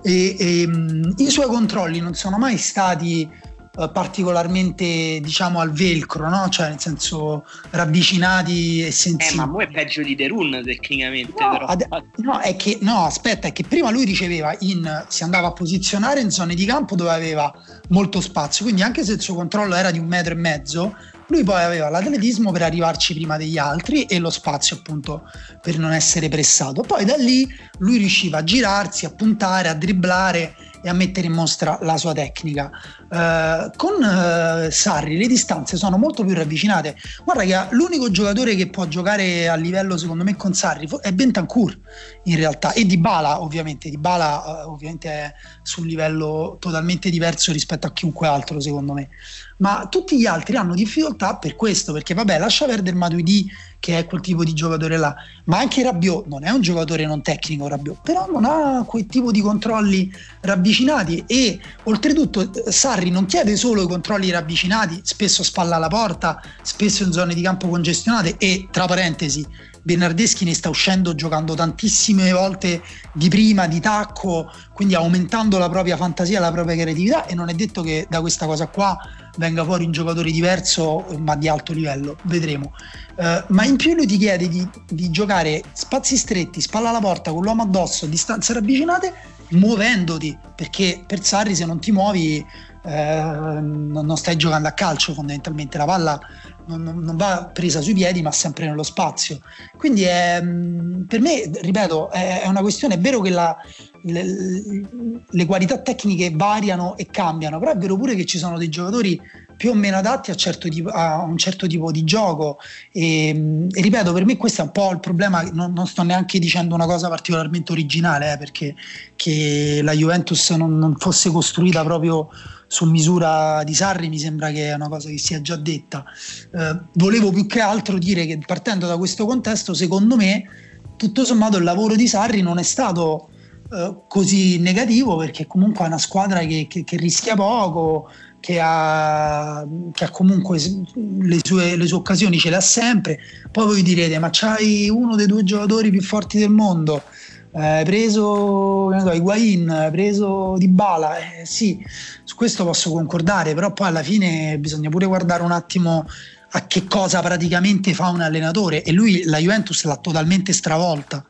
E, e mh, i suoi controlli non sono mai stati eh, particolarmente diciamo al velcro, no? Cioè nel senso ravvicinati e sensibili. Eh, ma mo è peggio di The Run tecnicamente no, però. Ad, no, è che no, aspetta, è che prima lui riceveva in si andava a posizionare in zone di campo dove aveva molto spazio, quindi anche se il suo controllo era di un metro e mezzo, lui poi aveva l'atletismo per arrivarci prima degli altri e lo spazio appunto per non essere pressato. Poi da lì lui riusciva a girarsi, a puntare, a dribblare e a mettere in mostra la sua tecnica. Uh, con uh, Sarri le distanze sono molto più ravvicinate. Guarda che l'unico giocatore che può giocare a livello secondo me con Sarri è Bentancur in realtà e Di Bala ovviamente. Di Bala uh, ovviamente è su un livello totalmente diverso rispetto a chiunque altro secondo me. Ma tutti gli altri hanno difficoltà per questo, perché vabbè lascia perdere Matuidi che è quel tipo di giocatore là, ma anche Rabiot non è un giocatore non tecnico Rabiot, però non ha quel tipo di controlli ravvicinati e oltretutto Sarri non chiede solo i controlli ravvicinati, spesso spalla alla porta, spesso in zone di campo congestionate e tra parentesi Bernardeschi ne sta uscendo giocando tantissime volte di prima, di tacco, quindi aumentando la propria fantasia, la propria creatività e non è detto che da questa cosa qua venga fuori un giocatore diverso ma di alto livello, vedremo. Uh, ma in più lui ti chiede di, di, giocare spazi stretti, spalla alla porta, con l'uomo addosso, distanze ravvicinate, muovendoti, perché per Sarri se non ti muovi eh, non stai giocando a calcio fondamentalmente, la palla non, non, va presa sui piedi ma sempre nello spazio. Quindi è, mm, per me, ripeto, è, una questione, è vero che la, le, le, qualità tecniche variano e cambiano, però è vero pure che ci sono dei giocatori più o meno adatti a, certo tipo, a un certo tipo di gioco e, e, ripeto per me questo è un po' il problema non, non sto neanche dicendo una cosa particolarmente originale eh, perché che la Juventus non, non fosse costruita proprio su misura di Sarri mi sembra che è una cosa che sia già detta. Eh, volevo più che altro dire che partendo da questo contesto, secondo me, tutto sommato il lavoro di Sarri non è stato eh, così negativo perché comunque è una squadra che, che, che rischia poco, che ha, che ha comunque le sue, le sue, occasioni ce le ha sempre. Poi voi direte: Ma c'hai uno dei due giocatori più forti del mondo? eh, preso so, Higuain, hai preso Di Bala, eh, sì, su questo posso concordare, però poi alla fine bisogna pure guardare un attimo a che cosa praticamente fa un allenatore e lui la Juventus l'ha totalmente stravolta.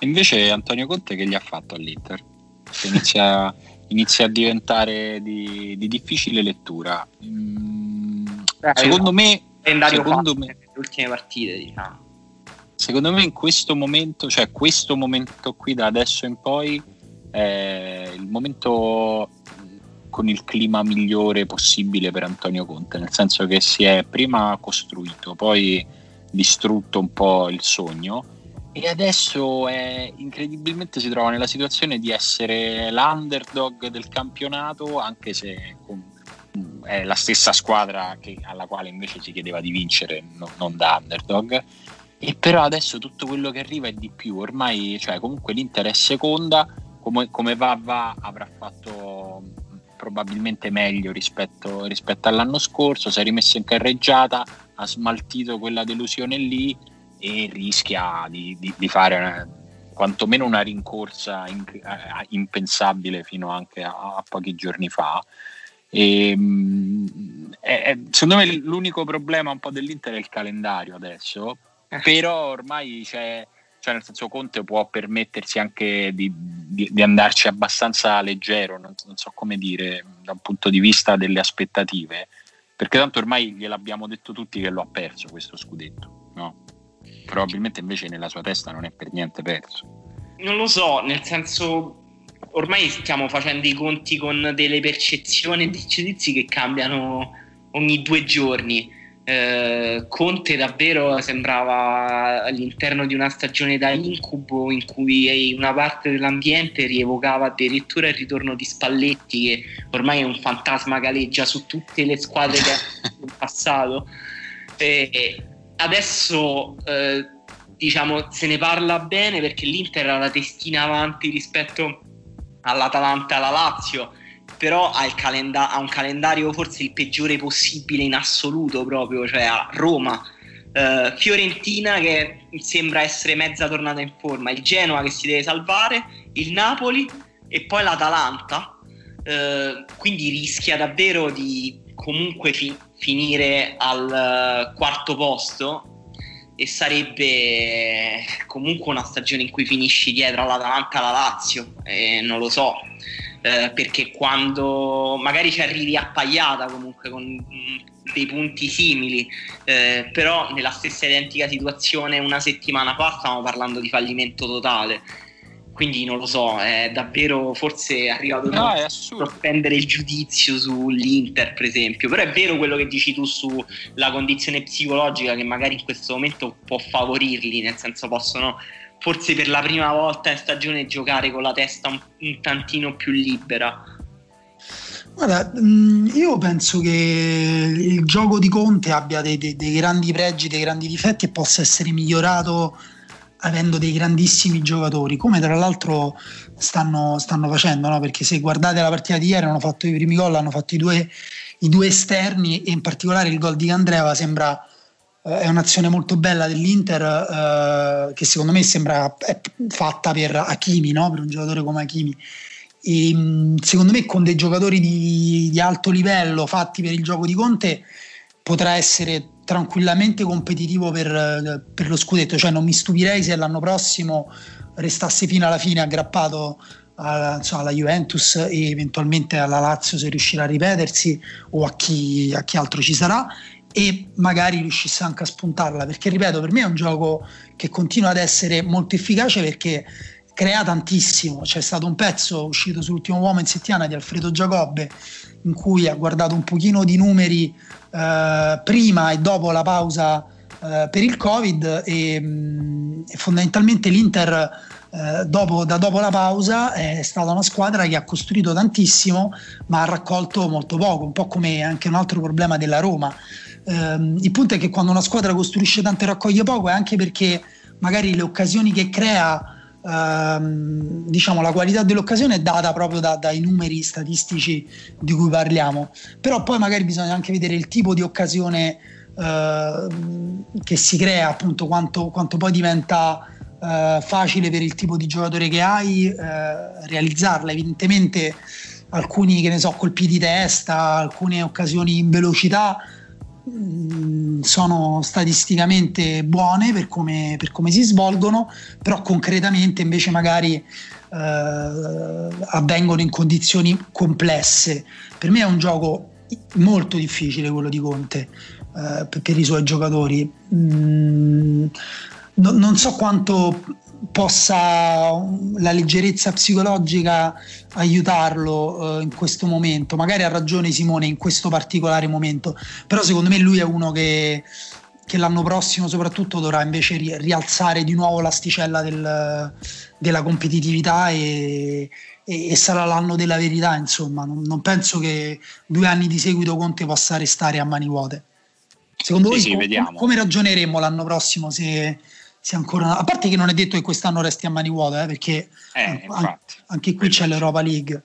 Invece Antonio Conte che gli ha fatto all'Inter? Inizia, inizia a diventare di, di difficile lettura. Mm, eh, secondo me, secondo me, le ultime partite, diciamo secondo me in questo momento, cioè questo momento qui da adesso in poi è il momento con il clima migliore possibile per Antonio Conte, nel senso che si è prima costruito, poi distrutto un po' il sogno e adesso è, incredibilmente si trova nella situazione di essere l'underdog del campionato, anche se è la stessa squadra che, alla quale invece si chiedeva di vincere, no, non da underdog. E però adesso tutto quello che arriva è di più, ormai cioè, comunque l'Inter è seconda, come, come va va avrà fatto probabilmente meglio rispetto, rispetto, all'anno scorso, si è rimesso in carreggiata, ha smaltito quella delusione lì e rischia di, di, di fare una, quantomeno una rincorsa in, eh, impensabile fino anche a, a pochi giorni fa. E, è, secondo me l'unico problema un po' dell'Inter è il calendario adesso eh. però ormai c'è, cioè nel senso Conte può permettersi anche di, di, di andarci abbastanza leggero, non, non, so come dire, da un punto di vista delle aspettative, perché tanto ormai gliel'abbiamo detto tutti che lo ha perso questo scudetto, no? Probabilmente invece nella sua testa non è per niente perso. Non lo so, nel senso ormai stiamo facendo i conti con delle percezioni e dei giudizi che cambiano ogni due giorni eh, Conte davvero sembrava all'interno di una stagione da incubo in cui una parte dell'ambiente rievocava addirittura il ritorno di Spalletti che ormai è un fantasma galeggia su tutte le squadre in passato e adesso eh, diciamo se ne parla bene perché l'Inter ha la testina avanti rispetto all'Atalanta e alla Lazio però ha, calenda- ha, un calendario forse il peggiore possibile in assoluto proprio, cioè a Roma, eh, Fiorentina che sembra essere mezza tornata in forma, il Genoa che si deve salvare, il Napoli e poi l'Atalanta. eh, quindi rischia davvero di comunque fi- finire al uh, quarto posto e sarebbe comunque una stagione in cui finisci dietro all'Atalanta alla Lazio, eh, non lo so, eh, perché quando magari ci arrivi appaiata comunque con mm, dei punti simili, eh, però nella stessa identica situazione una settimana fa stavamo parlando di fallimento totale quindi non lo so, è davvero forse arrivato no, a spendere il giudizio sull'Inter, per esempio. Però è vero quello che dici tu sulla condizione psicologica che magari in questo momento può favorirli, nel senso possono forse per la prima volta in stagione giocare con la testa un, un tantino più libera. Guarda, mm, io penso che il gioco di Conte abbia dei, dei, dei grandi pregi, dei grandi difetti e possa essere migliorato avendo dei grandissimi giocatori, come tra l'altro stanno, stanno facendo, no? perché se guardate la partita di ieri hanno fatto i primi gol, hanno fatto i due, i due esterni e in particolare il gol di Candreva sembra eh, è un'azione molto bella dell'Inter eh, che secondo me sembra fatta per Hakimi, no? per un giocatore come Hakimi. E, mm, secondo me con dei giocatori di, di alto livello fatti per il gioco di Conte potrà essere tranquillamente competitivo per, per, lo scudetto, cioè non mi stupirei se l'anno prossimo restasse fino alla fine aggrappato alla, insomma, alla Juventus e eventualmente alla Lazio se riuscirà a ripetersi o a chi, a chi altro ci sarà e magari riuscisse anche a spuntarla perché ripeto per me è un gioco che continua ad essere molto efficace perché crea tantissimo. C'è stato un pezzo uscito sull'ultimo uomo in settimana di Alfredo Giacobbe in cui ha guardato un pochino di numeri eh, prima e dopo la pausa eh, per il Covid e, mh, mm, fondamentalmente l'Inter eh, dopo, da dopo la pausa è stata una squadra che ha costruito tantissimo ma ha raccolto molto poco, un po' come anche un altro problema della Roma. Ehm, il punto è che quando una squadra costruisce tanto e raccoglie poco è anche perché magari le occasioni che crea ehm, diciamo la qualità dell'occasione è data proprio da, dai numeri statistici di cui parliamo. Però poi magari bisogna anche vedere il tipo di occasione eh, che si crea appunto quanto, quanto poi diventa eh, facile per il tipo di giocatore che hai eh, realizzarla. Evidentemente alcuni che ne so colpi di testa alcune occasioni in velocità Mm, sono statisticamente buone per come, per come, si svolgono, però concretamente invece magari eh, avvengono in condizioni complesse. Per me è un gioco molto difficile quello di Conte eh, per, i suoi giocatori. Mm, no, non so quanto possa la leggerezza psicologica aiutarlo uh, in questo momento. Magari ha ragione Simone in questo particolare momento, però secondo me lui è uno che, che l'anno prossimo soprattutto dovrà invece ri- rialzare di nuovo l'asticella del, della competitività e, e, e, sarà l'anno della verità, insomma, non, non, penso che due anni di seguito Conte possa restare a mani vuote. Secondo sì, voi sì, com- come ragioneremo l'anno prossimo se sia ancora... A parte che non è detto che quest'anno resti a mani vuote, eh, perché eh, an- anche qui c'è l'Europa League.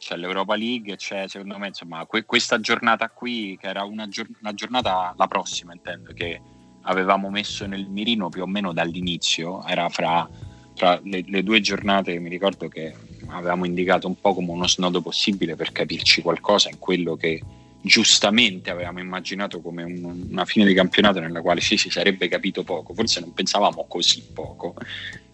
C'è l'Europa League, c'è secondo me insomma que- questa giornata qui, che era una, gior- una giornata, la prossima intendo, che avevamo messo nel mirino più o meno dall'inizio, era fra, fra le, le, due giornate, mi ricordo che avevamo indicato un po' come uno snodo possibile per capirci qualcosa in quello che giustamente avevamo immaginato come un, una fine di campionato nella quale ci si sarebbe capito poco, forse non pensavamo così poco,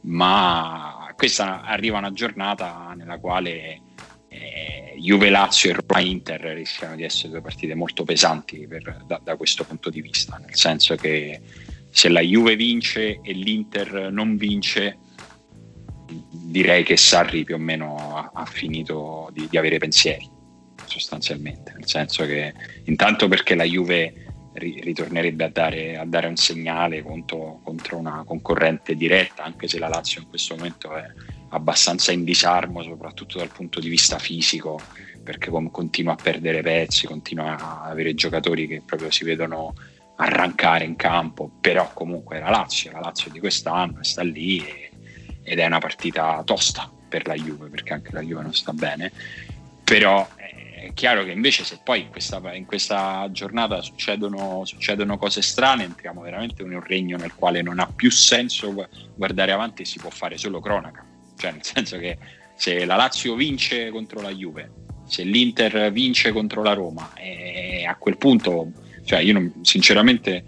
ma questa arriva una giornata nella quale eh, Juve Lazio e Roma Inter rischiano di essere due partite molto pesanti per, da, da, questo punto di vista, nel senso che se la Juve vince e l'Inter non vince, direi che Sarri più o meno ha, ha finito di, di avere pensieri sostanzialmente, nel senso che intanto perché la Juve ri- ritornerebbe a dare, a dare, un segnale contro, contro, una concorrente diretta, anche se la Lazio in questo momento è abbastanza in disarmo, soprattutto dal punto di vista fisico, perché continua a perdere pezzi, continua a avere giocatori che proprio si vedono arrancare in campo, però comunque la Lazio, la Lazio di quest'anno sta lì e, ed è una partita tosta per la Juve, perché anche la Juve non sta bene, però è chiaro che invece se poi in questa, in questa giornata succedono, succedono, cose strane, entriamo veramente in un regno nel quale non ha più senso guardare avanti e si può fare solo cronaca. Cioè nel senso che se la Lazio vince contro la Juve se l'Inter vince contro la Roma, e a quel punto, cioè io non, sinceramente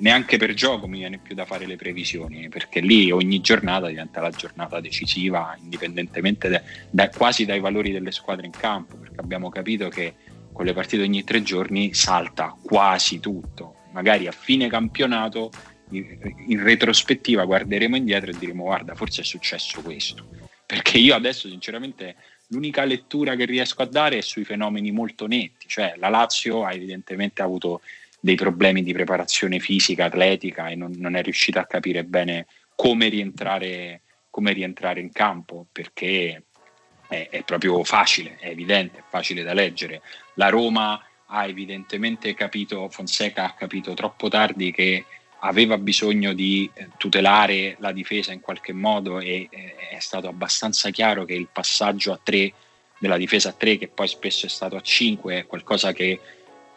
neanche per gioco mi viene più da fare le previsioni, perché lì ogni giornata diventa la giornata decisiva, indipendentemente da, da, quasi dai valori delle squadre in campo, perché abbiamo capito che con le partite ogni tre giorni salta quasi tutto. Magari a fine campionato, in, in retrospettiva, guarderemo indietro e diremo guarda, forse è successo questo. Perché io adesso sinceramente l'unica lettura che riesco a dare è sui fenomeni molto netti, cioè la Lazio ha evidentemente avuto dei problemi di preparazione fisica, atletica e non, non è riuscita a capire bene come rientrare, come rientrare in campo perché è, è, proprio facile, è evidente, è facile da leggere. La Roma ha evidentemente capito, Fonseca ha capito troppo tardi che aveva bisogno di eh, tutelare la difesa in qualche modo e eh, è stato abbastanza chiaro che il passaggio a 3 della difesa a 3 che poi spesso è stato a 5 è qualcosa che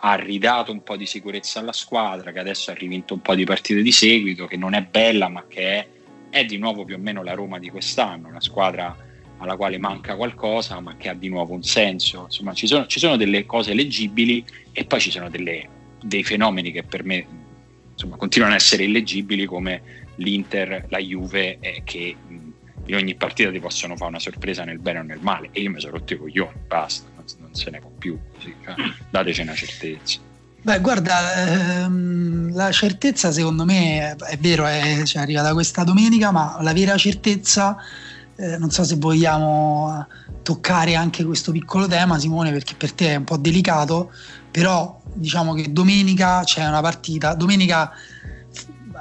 ha ridato un po' di sicurezza alla squadra, che adesso ha rivinto un po' di partite di seguito, che non è bella, ma che è, è di nuovo più o meno la Roma di quest'anno, una squadra alla quale manca qualcosa, ma che ha di nuovo un senso. Insomma, ci sono, ci sono delle cose leggibili e poi ci sono delle, dei fenomeni che per me insomma, continuano ad essere illeggibili, come l'Inter, la Juve, eh, che in ogni partita ti possono fare una sorpresa nel bene o nel male. E io mi sono rotto i coglioni, basta non se ne può più così, cioè, dateci una certezza. Beh, guarda, ehm, la certezza secondo me è, è vero, è, cioè, arriva da questa domenica, ma la vera certezza, eh, non so se vogliamo toccare anche questo piccolo tema, Simone, perché per te è un po' delicato, però diciamo che domenica c'è una partita, domenica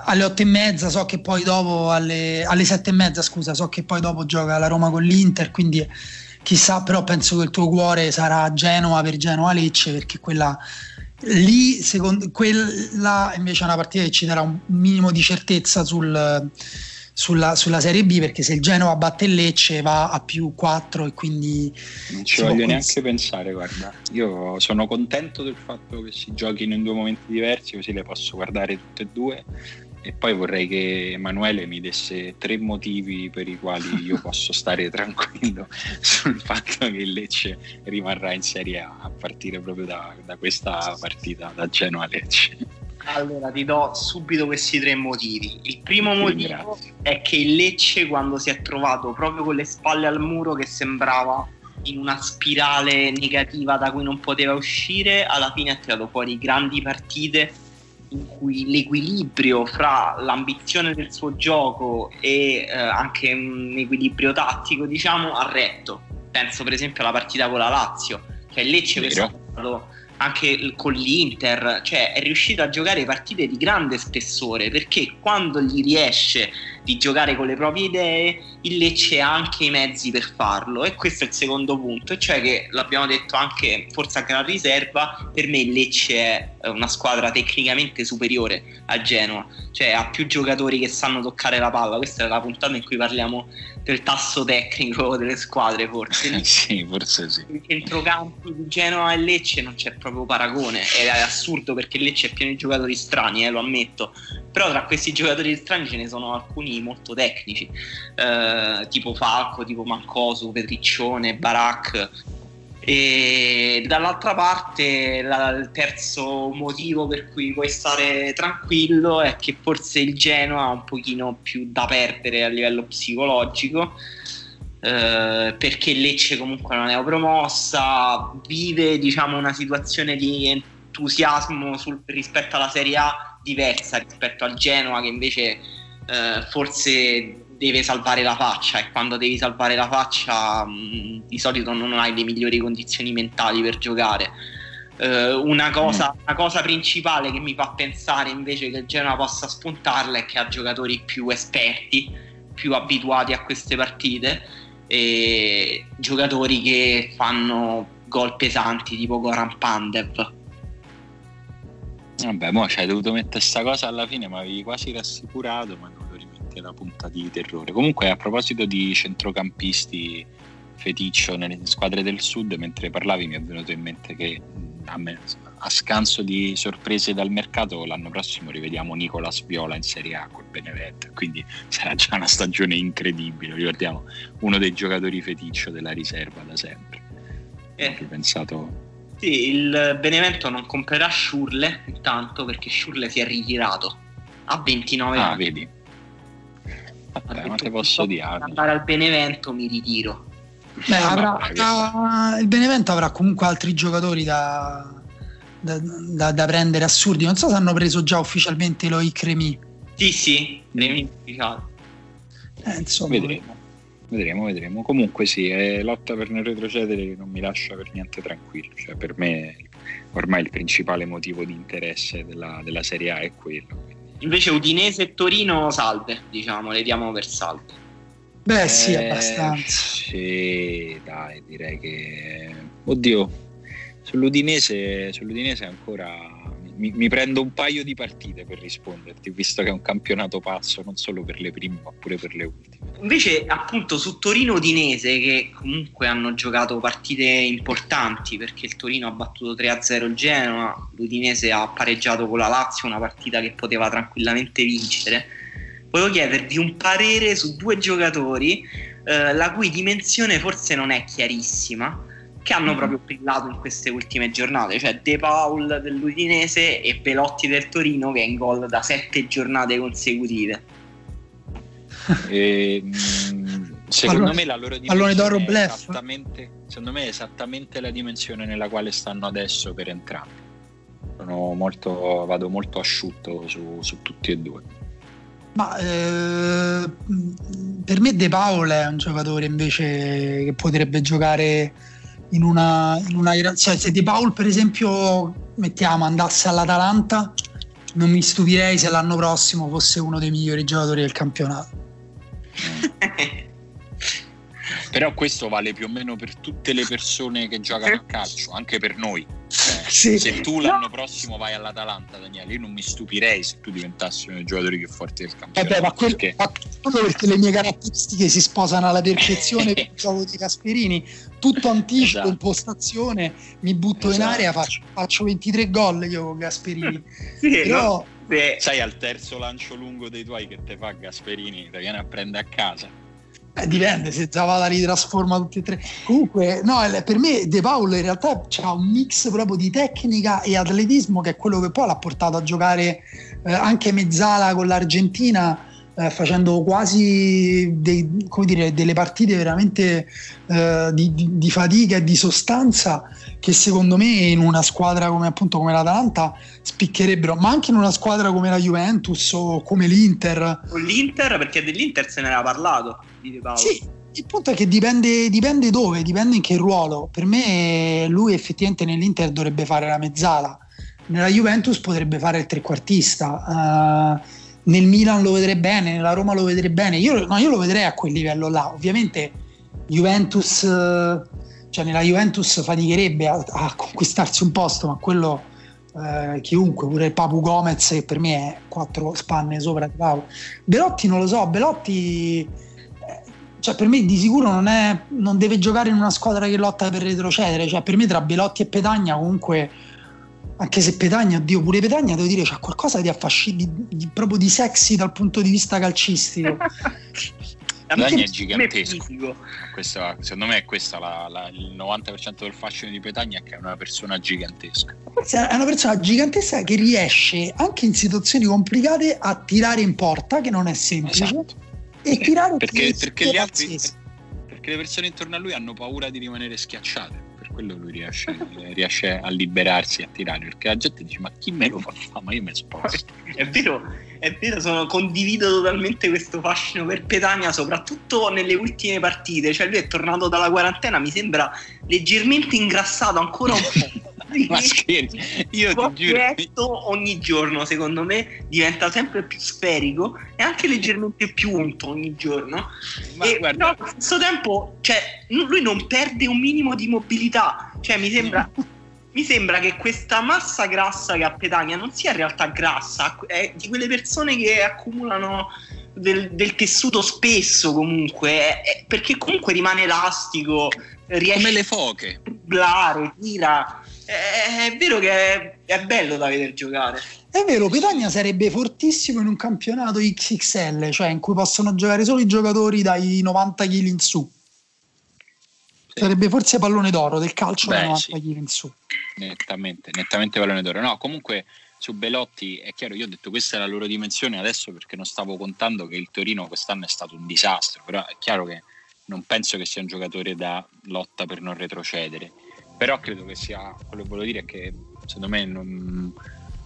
alle otto e mezza, so che poi dopo alle, alle sette e mezza, scusa, so che poi dopo gioca la Roma con l'Inter, quindi chissà, però penso che il tuo cuore sarà Genova per Genova Lecce perché quella lì secondo quella invece è una partita che ci darà un minimo di certezza sul, sulla, sulla, Serie B perché se il Genova batte il Lecce va a più 4 e quindi non ci voglio neanche pensare guarda. Io sono contento del fatto che si giochino in due momenti diversi così le posso guardare tutte e due e poi vorrei che Emanuele mi desse tre motivi per i quali io posso stare tranquillo sul fatto che il Lecce rimarrà in Serie A a partire proprio da, da questa partita da Genoa Lecce. Allora ti do subito questi tre motivi. Il primo motivo Grazie. è che il Lecce quando si è trovato proprio con le spalle al muro che sembrava in una spirale negativa da cui non poteva uscire, alla fine ha tirato fuori grandi partite in cui l'equilibrio fra l'ambizione del suo gioco e eh, anche un equilibrio tattico, diciamo, ha retto. Penso per esempio alla partita con la Lazio, che è Lecce è stato anche con l'Inter, cioè è riuscito a giocare partite di grande spessore perché quando gli riesce di giocare con le proprie idee, il Lecce ha anche i mezzi per farlo e questo è il secondo punto, e cioè che l'abbiamo detto anche forse anche la riserva, per me il Lecce è una squadra tecnicamente superiore a Genoa, cioè ha più giocatori che sanno toccare la palla, questa è la puntata in cui parliamo del tasso tecnico delle squadre forse. sì, forse sì. I centrocampi di Genoa e Lecce non c'è proprio paragone, è assurdo perché Lecce è pieno di giocatori strani, eh, lo ammetto, però tra questi giocatori strani ce ne sono alcuni molto tecnici, eh, tipo Falco, tipo Mancosu, Petriccione, Barak. E dall'altra parte la, il terzo motivo per cui puoi stare tranquillo è che forse il Genoa ha un pochino più da perdere a livello psicologico eh, perché Lecce comunque non è neopromossa vive diciamo una situazione di entusiasmo sul, rispetto alla Serie A diversa rispetto al Genoa che invece eh, forse deve salvare la faccia e quando devi salvare la faccia mh, mm, di solito non hai le migliori condizioni mentali per giocare. Eh, una, cosa, mm. una, cosa, principale che mi fa pensare invece che il Genoa possa spuntarla è che ha giocatori più esperti, più abituati a queste partite e giocatori che fanno gol pesanti tipo Goran Pandev Vabbè, mo ci hai dovuto mettere questa cosa alla fine, mi avevi quasi rassicurato, ma dovuto rimettere la punta di terrore. Comunque, a proposito di centrocampisti feticcio nelle squadre del sud, mentre parlavi mi è venuto in mente che a, me, a scanso di sorprese dal mercato l'anno prossimo rivediamo Nicolas Viola in Serie A col Benevento, quindi sarà già una stagione incredibile, ricordiamo uno dei giocatori feticcio della riserva da sempre. Eh, pensato... Sì, il Benevento non comprerà Schurle intanto perché Schurle si è ritirato a 29 ah, anni. vedi. Vabbè, ma te posso dire. Andare al Benevento mi ritiro. Beh, avrà, avrà, il Benevento avrà comunque altri giocatori da, da, da, da, prendere assurdi. Non so se hanno preso già ufficialmente lo Icremi. Sì, sì, Remi ufficiale. Eh, insomma, vedremo. Vedremo, vedremo. Comunque sì, è lotta per non retrocedere non mi lascia per niente tranquillo. Cioè, per me ormai il principale motivo di interesse della, della Serie A è quello. Invece Udinese e Torino salve, diciamo, le diamo per salve. Beh sì, eh, abbastanza. Sì, dai, direi che... Oddio, sull'Udinese, sull'Udinese ancora mi, mi, prendo un paio di partite per risponderti, visto che è un campionato pazzo non solo per le prime ma pure per le ultime. Invece appunto su Torino-Udinese che comunque hanno giocato partite importanti perché il Torino ha battuto 3-0 il Genoa, l'Udinese ha pareggiato con la Lazio una partita che poteva tranquillamente vincere. Volevo chiedervi un parere su due giocatori eh, la cui dimensione forse non è chiarissima che hanno mm-hmm. proprio brillato in queste ultime giornate, cioè De Paul dell'Udinese e Pelotti del Torino che è in gol da sette giornate consecutive. E, secondo allora, me la loro dimensione d'oro è esattamente, secondo me è esattamente la dimensione nella quale stanno adesso per entrambi. Molto, vado molto asciutto su, su tutti e due. Ma eh, per me De Paul è un giocatore invece che potrebbe giocare in una, in una cioè se Di Paul per esempio mettiamo andasse all'Atalanta non mi stupirei se l'anno prossimo fosse uno dei migliori giocatori del campionato però questo vale più o meno per tutte le persone che giocano a calcio anche per noi cioè, sì. se tu l'anno prossimo vai all'Atalanta Daniele io non mi stupirei se tu diventassi uno dei giocatori più forti del campionato eh beh, ma quello, perché... ma quello perché le mie caratteristiche si sposano alla perfezione il gioco di Gasperini tutto anticipo, esatto. impostazione, mi butto esatto. in aria, faccio, faccio, 23 gol io con Gasperini. sì, Però... No? Sai al terzo lancio lungo dei tuoi che te fa Gasperini, ti viene a prendere a casa. Eh, dipende se Zavala li trasforma tutti e tre. Comunque, no, per me De Paolo in realtà ha un mix proprio di tecnica e atletismo che è quello che poi l'ha portato a giocare eh, anche mezzala con l'Argentina eh, facendo quasi dei, dire, delle partite veramente eh, di, di, di, fatica e di sostanza che secondo me in una squadra come appunto come l'Atalanta spiccherebbero, ma anche in una squadra come la Juventus o come l'Inter. Con l'Inter perché dell'Inter se ne era parlato di Paolo. Sì, il punto è che dipende, dipende, dove, dipende in che ruolo. Per me lui effettivamente nell'Inter dovrebbe fare la mezzala, nella Juventus potrebbe fare il trequartista. Uh, nel Milan lo vedrei bene, nella Roma lo vedrei bene. Io, no, io lo vedrei a quel livello là. Ovviamente Juventus, cioè nella Juventus faticherebbe a, a conquistarsi un posto, ma quello eh, chiunque, pure il Papu Gomez che per me è quattro spanne sopra Papu. Belotti non lo so, Belotti eh, cioè per me di sicuro non, è, non deve giocare in una squadra che lotta per retrocedere, cioè per me tra Belotti e Petagna comunque anche se Petagna, Dio, pure Petagna devo dire c'ha qualcosa di di, proprio di sexy dal punto di vista calcistico. Petagna è gigantesco. Questa, secondo me è questa la, la, il 90% del fascino di Petagna che è una persona gigantesca. È una persona gigantesca che riesce anche in situazioni complicate a tirare in porta, che non è semplice. Esatto. E tirare perché, perché, gli altri, perché le persone intorno a lui hanno paura di rimanere schiacciate quello lui riesce, riesce, a liberarsi, a tirare, perché la gente dice ma chi me lo fa fare? Ma io mi sposto. è vero, è vero, sono, condivido totalmente questo fascino per Petania, soprattutto nelle ultime partite, cioè lui è tornato dalla quarantena, mi sembra leggermente ingrassato ancora un po'. ma scherzi, io ti giuro. ogni giorno, secondo me, diventa sempre più sferico e anche leggermente più unto ogni giorno. Ma e, guarda... Però allo stesso tempo, cioè, lui non perde un minimo di mobilità. Cioè, mi sembra. mi sembra che questa massa grassa che ha Petagna non sia in realtà grassa, è di quelle persone che accumulano del, del tessuto spesso comunque, è, perché comunque rimane elastico, riesce come le foche. a tira è, vero che è, è, bello da vedere giocare. È vero, Petagna sarebbe fortissimo in un campionato XXL, cioè in cui possono giocare solo i giocatori dai 90 kg in su. Sarebbe forse pallone d'oro del calcio Beh, da 90 sì. kg in su. Nettamente, nettamente pallone d'oro. No, comunque su Belotti è chiaro, io ho detto questa è la loro dimensione adesso perché non stavo contando che il Torino quest'anno è stato un disastro, però è chiaro che non penso che sia un giocatore da lotta per non retrocedere, però credo che sia, quello che volevo dire è che secondo me non,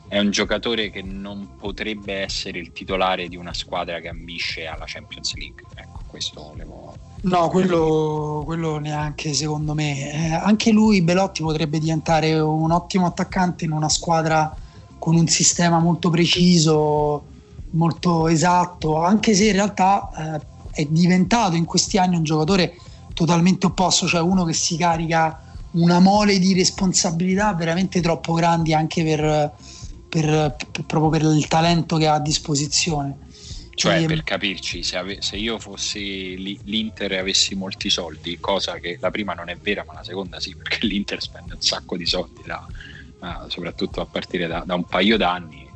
è un giocatore che non potrebbe essere il titolare di una squadra che ambisce alla Champions League, ecco questo volevo... No, quello, quello neanche secondo me. Eh, anche lui, Belotti, potrebbe diventare un ottimo attaccante in una squadra con un sistema molto preciso, molto esatto, anche se in realtà eh, è diventato in questi anni un giocatore totalmente opposto, cioè uno che si carica una mole di responsabilità veramente troppo grandi anche per, per, per proprio per il talento che ha a disposizione. Cioè, e... per capirci, se, ave- se, io fossi l'Inter e avessi molti soldi, cosa che la prima non è vera, ma la seconda sì, perché l'Inter spende un sacco di soldi da, uh, soprattutto a partire da, da un paio d'anni,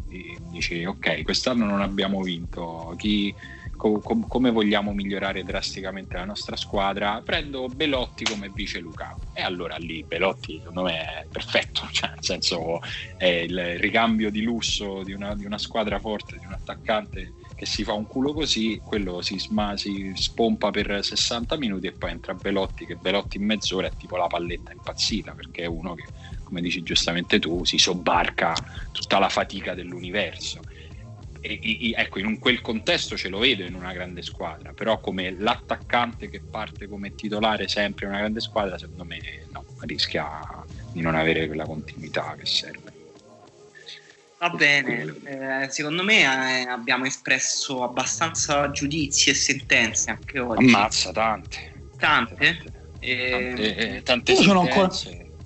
dici ok, quest'anno non abbiamo vinto, chi, co- com- come vogliamo migliorare drasticamente la nostra squadra? Prendo Belotti come vice Luca e allora lì Belotti secondo me è perfetto, cioè nel senso è il ricambio di lusso di una, di una squadra forte, di un attaccante che si fa un culo così, quello si, sma- si, spompa per 60 minuti e poi entra Belotti, che Belotti in mezz'ora è tipo la palletta impazzita, perché è uno che come dici giustamente tu, si sobbarca tutta la fatica dell'universo. E, e, ecco, in un, quel contesto ce lo vedo in una grande squadra, però come l'attaccante che parte come titolare sempre in una grande squadra, secondo me no, rischia di non avere quella continuità che serve. Va bene, eh, secondo me eh, abbiamo espresso abbastanza giudizi e sentenze anche oggi. Ammazza, tante. Tante? Tante, eh, tante, tante io sono ancora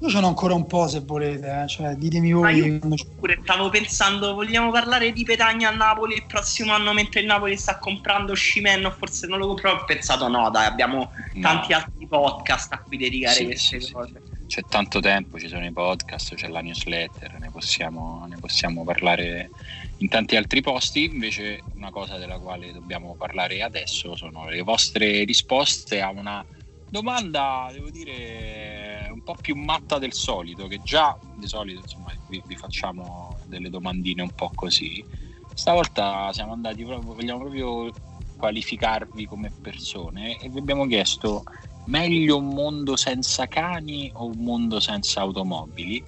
io ce n'ho ancora un po' se volete, eh. cioè, ditemi voi. io pure stavo pensando, vogliamo parlare di Petagna a Napoli il prossimo anno mentre il Napoli sta comprando Scimenno, forse non lo compro, ho pensato no dai, abbiamo no. tanti altri podcast a cui dedicare sì, queste sì, cose. Sì. C'è tanto tempo, ci sono i podcast, c'è la newsletter, ne possiamo, ne possiamo parlare in tanti altri posti. Invece una cosa della quale dobbiamo parlare adesso sono le vostre risposte a una domanda, devo dire, un po' più matta del solito, che già di solito insomma, vi, vi facciamo delle domandine un po' così. Stavolta siamo andati proprio, vogliamo proprio qualificarvi come persone e vi abbiamo chiesto meglio un mondo senza cani o un mondo senza automobili?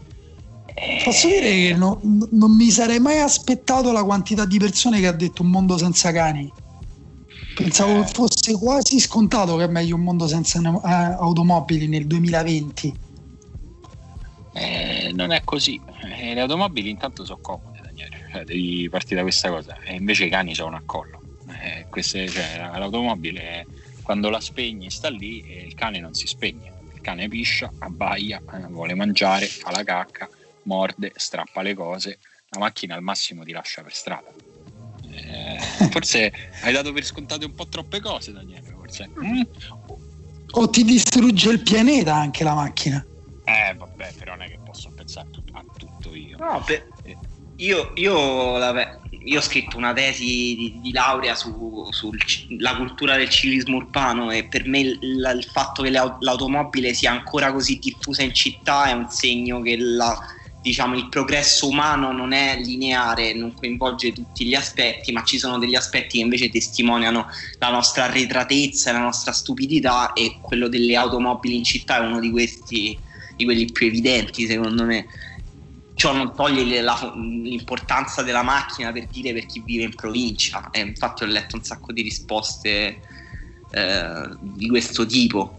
Posso dire che no, non mi sarei mai aspettato la quantità di persone che ha detto un mondo senza cani. Pensavo eh. fosse quasi scontato che è meglio un mondo senza eh, automobili nel 2020. Eh, non è così. Eh, le automobili intanto sono comode, Daniele. Cioè, devi partire da questa cosa. E invece i cani sono a collo. Eh, queste, cioè, l'automobile quando la spegni sta lì e il cane non si spegne. Il cane piscia, abbaia, eh, vuole mangiare, fa la cacca, morde, strappa le cose. La macchina al massimo ti lascia per strada eh, forse hai dato per scontate un po' troppe cose, Daniele. Forse. Mm? O ti distrugge il pianeta anche la macchina. Eh, vabbè, però non è che posso pensare a tutto io. No, per... eh. io, io, io, ho scritto una tesi di, di laurea sulla su cultura del civismo urbano e per me il, il fatto che l'automobile sia ancora così diffusa in città è un segno che la diciamo, il progresso umano non è lineare, non coinvolge tutti gli aspetti, ma ci sono degli aspetti che invece testimoniano la nostra arretratezza la nostra stupidità e quello delle automobili in città è uno di questi, di quelli più evidenti secondo me. Ciò non toglie la, l'importanza della macchina per dire per chi vive in provincia, e infatti ho letto un sacco di risposte eh, di questo tipo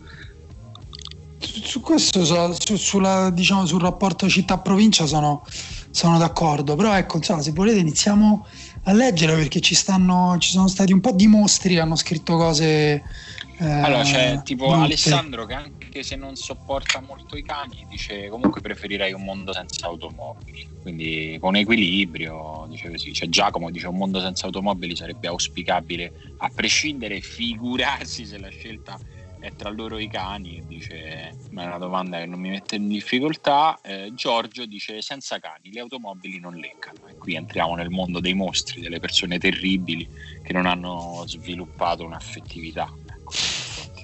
su questo su, sulla, diciamo, sul rapporto città-provincia sono, sono, d'accordo. Però ecco insomma, se volete iniziamo a leggere perché ci, stanno, ci sono stati un po' di mostri che hanno scritto cose eh, allora c'è tipo brutte. Alessandro che anche se non sopporta molto i cani dice comunque preferirei un mondo senza automobili quindi con equilibrio dice così. C'è Giacomo dice un mondo senza automobili sarebbe auspicabile a prescindere figurarsi se la scelta è tra loro i cani, dice, ma è una domanda che non mi mette in difficoltà. Eh, Giorgio dice senza cani le automobili non leccano e qui entriamo nel mondo dei mostri, delle persone terribili che non hanno sviluppato un'affettività. Ecco,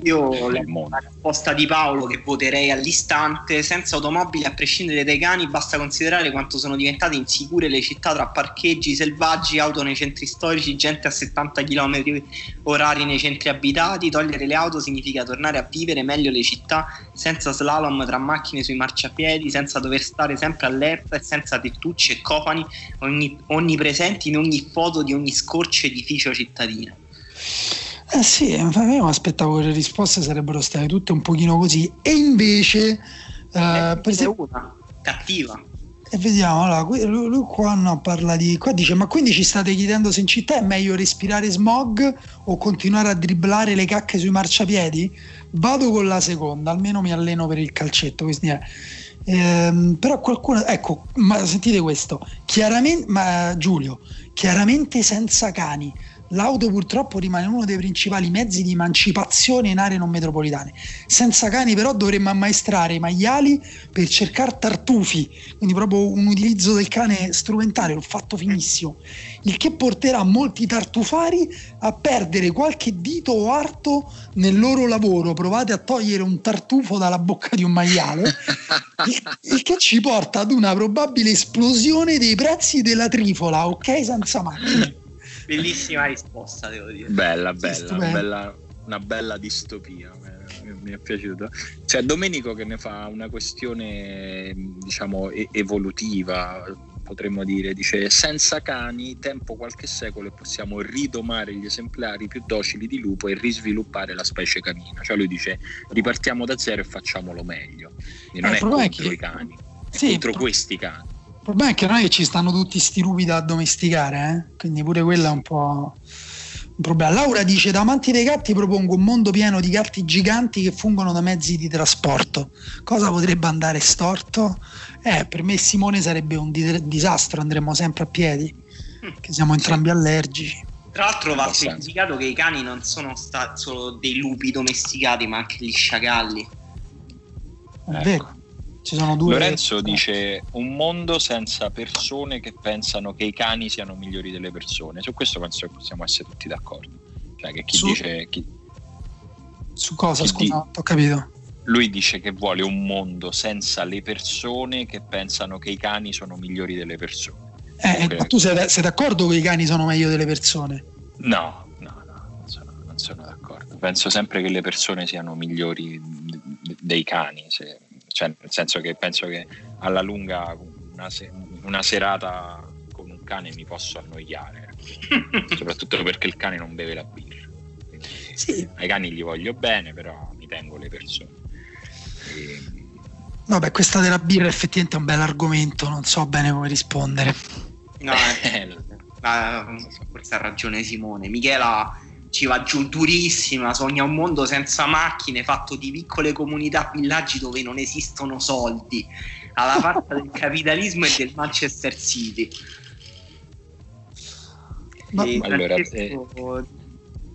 Io la risposta di Paolo che voterei all'istante, senza automobili a prescindere dai cani, basta considerare quanto sono diventate insicure le città tra parcheggi selvaggi, auto nei centri storici, gente a 70 km orari nei centri abitati. Togliere le auto significa tornare a vivere meglio le città senza slalom tra macchine sui marciapiedi, senza dover stare sempre allerta e senza tettucci e cofani ogni, onnipresenti in ogni foto di ogni scorcio edificio cittadino. Eh sì, io mi aspettavo che le risposte sarebbero state tutte un pochino così. E invece eh, per esempio una cattiva. E vediamo allora, lui, lui qua no, parla di qua dice ma quindi ci state chiedendo se in città è meglio respirare smog o continuare a dribblare le cacche sui marciapiedi? Vado con la seconda almeno mi alleno per il calcetto quindi è. Ehm, però qualcuno, ecco, ma sentite questo, chiaramente, ma Giulio, chiaramente senza cani, L'auto purtroppo rimane uno dei principali mezzi di emancipazione in aree non metropolitane. Senza cani però dovremmo ammaestrare i maiali per cercare tartufi, quindi proprio un utilizzo del cane strumentale, l'ho fatto finissimo, il che porterà molti tartufari a perdere qualche dito o arto nel loro lavoro. Provate a togliere un tartufo dalla bocca di un maiale, il, il che ci porta ad una probabile esplosione dei prezzi della trifola, ok? Senza macchine. Bellissima risposta, devo dire. Bella, bella, una bella, una bella distopia. Mi, è piaciuto. C'è Domenico che ne fa una questione, diciamo, evolutiva, potremmo dire. Dice: Senza cani, tempo qualche secolo e possiamo ridomare gli esemplari più docili di lupo e risviluppare la specie canina. Cioè, lui dice: ripartiamo da zero e facciamolo meglio. Quindi non eh, è contro è che... i cani, è sì, contro questi cani. Il problema è che non è che ci stanno tutti sti lupi da addomesticare, eh? quindi pure quella è un po' un problema. Laura dice: Da amanti dei gatti propongo un mondo pieno di gatti giganti che fungono da mezzi di trasporto. Cosa potrebbe andare storto? Eh, per me Simone sarebbe un di- disastro, andremmo sempre a piedi, che siamo entrambi allergici. Tra l'altro va specificato che i cani non sono sta- solo dei lupi domesticati, ma anche gli sciacalli. È ecco. vero. Ci sono due. Lorenzo dice un mondo senza persone che pensano che i cani siano migliori delle persone. Su questo penso che possiamo essere tutti d'accordo. Cioè che chi Su... dice... Chi... Su cosa? Chi Scusa, di... ho capito. Lui dice che vuole un mondo senza le persone che pensano che i cani sono migliori delle persone. Eh, ma tu sei, sei, d'accordo che i cani sono meglio delle persone? No, no, no, non sono, non sono d'accordo. Penso sempre che le persone siano migliori dei cani. Se cioè, nel senso che penso che alla lunga una, se- una serata con un cane mi posso annoiare, soprattutto perché il cane non beve la birra. Sì. Ai cani gli voglio bene, però mi tengo le persone. E... Vabbè, questa della birra effettivamente è un bel argomento, non so bene come rispondere. No, eh, forse ha ragione Simone. Michela ci va giù durissima, sogna un mondo senza macchine, fatto di piccole comunità, villaggi dove non esistono soldi, alla parte del capitalismo e del Manchester City. Ma, allora, eh...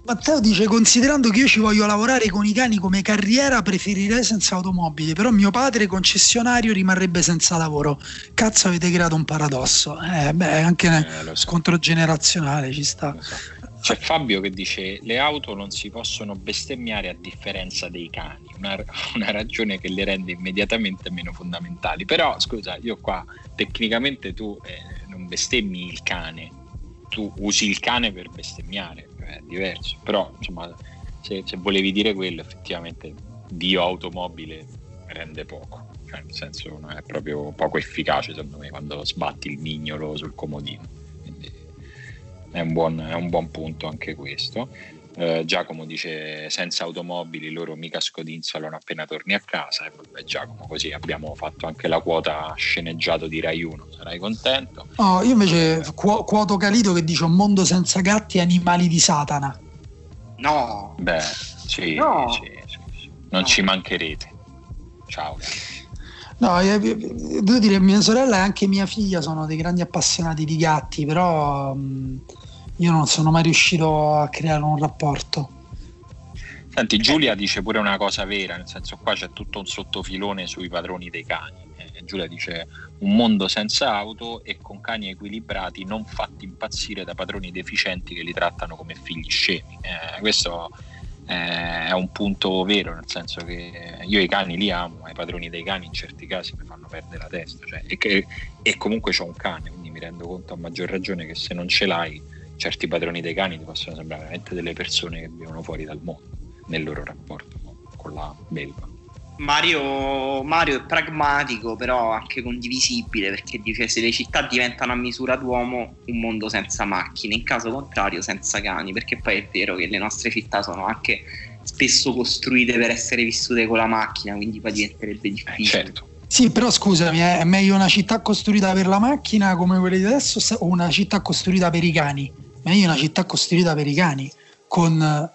Matteo dice considerando che io ci voglio lavorare con i cani come carriera preferirei senza automobili però mio padre concessionario rimarrebbe senza lavoro cazzo avete creato un paradosso eh, beh anche eh, so. scontro generazionale ci sta so. C'è Fabio che dice le auto non si possono bestemmiare a differenza dei cani, una, una, ragione che le rende immediatamente meno fondamentali. Però scusa, io qua tecnicamente tu eh, non bestemmi il cane, tu usi il cane per bestemmiare, è diverso. Però insomma, se, se volevi dire quello, effettivamente Dio automobile rende poco, cioè nel senso è proprio poco efficace secondo me quando sbatti il mignolo sul comodino è un buon, è un buon punto anche questo. Eh, Giacomo dice senza automobili loro mica scodinzolano appena torni a casa e vabbè Giacomo così abbiamo fatto anche la quota sceneggiato di Rai 1 sarai contento oh, io invece qu- quoto Calito che dice un mondo senza gatti e animali di Satana no beh sì, no. sì, sì, sì. non no. ci mancherete ciao No, devo dire, mia sorella e anche mia figlia sono dei grandi appassionati di gatti, però mh, io non sono mai riuscito a creare un rapporto. Senti, Giulia dice pure una cosa vera, nel senso qua c'è tutto un sottofilone sui padroni dei cani. Eh, Giulia dice un mondo senza auto e con cani equilibrati non fatti impazzire da padroni deficienti che li trattano come figli scemi. Eh, questo è un punto vero, nel senso che io i cani li amo, i padroni dei cani in certi casi mi fanno perdere la testa, cioè, e, che, e comunque ho un cane, quindi mi rendo conto a maggior ragione che se non ce l'hai, certi padroni dei cani ti possono sembrare veramente delle persone che vivono fuori dal mondo nel loro rapporto con la belva. Mario, Mario, è pragmatico, però anche condivisibile perché dice se le città diventano a misura d'uomo, un mondo senza macchine, in caso contrario senza cani, perché poi è vero che le nostre città sono anche spesso costruite per essere vissute con la macchina, quindi poi diventerebbe difficile. Eh, certo. Sì, però scusami, è meglio una città costruita per la macchina come quelle di adesso o una città costruita per i cani? Meglio una città costruita per i cani con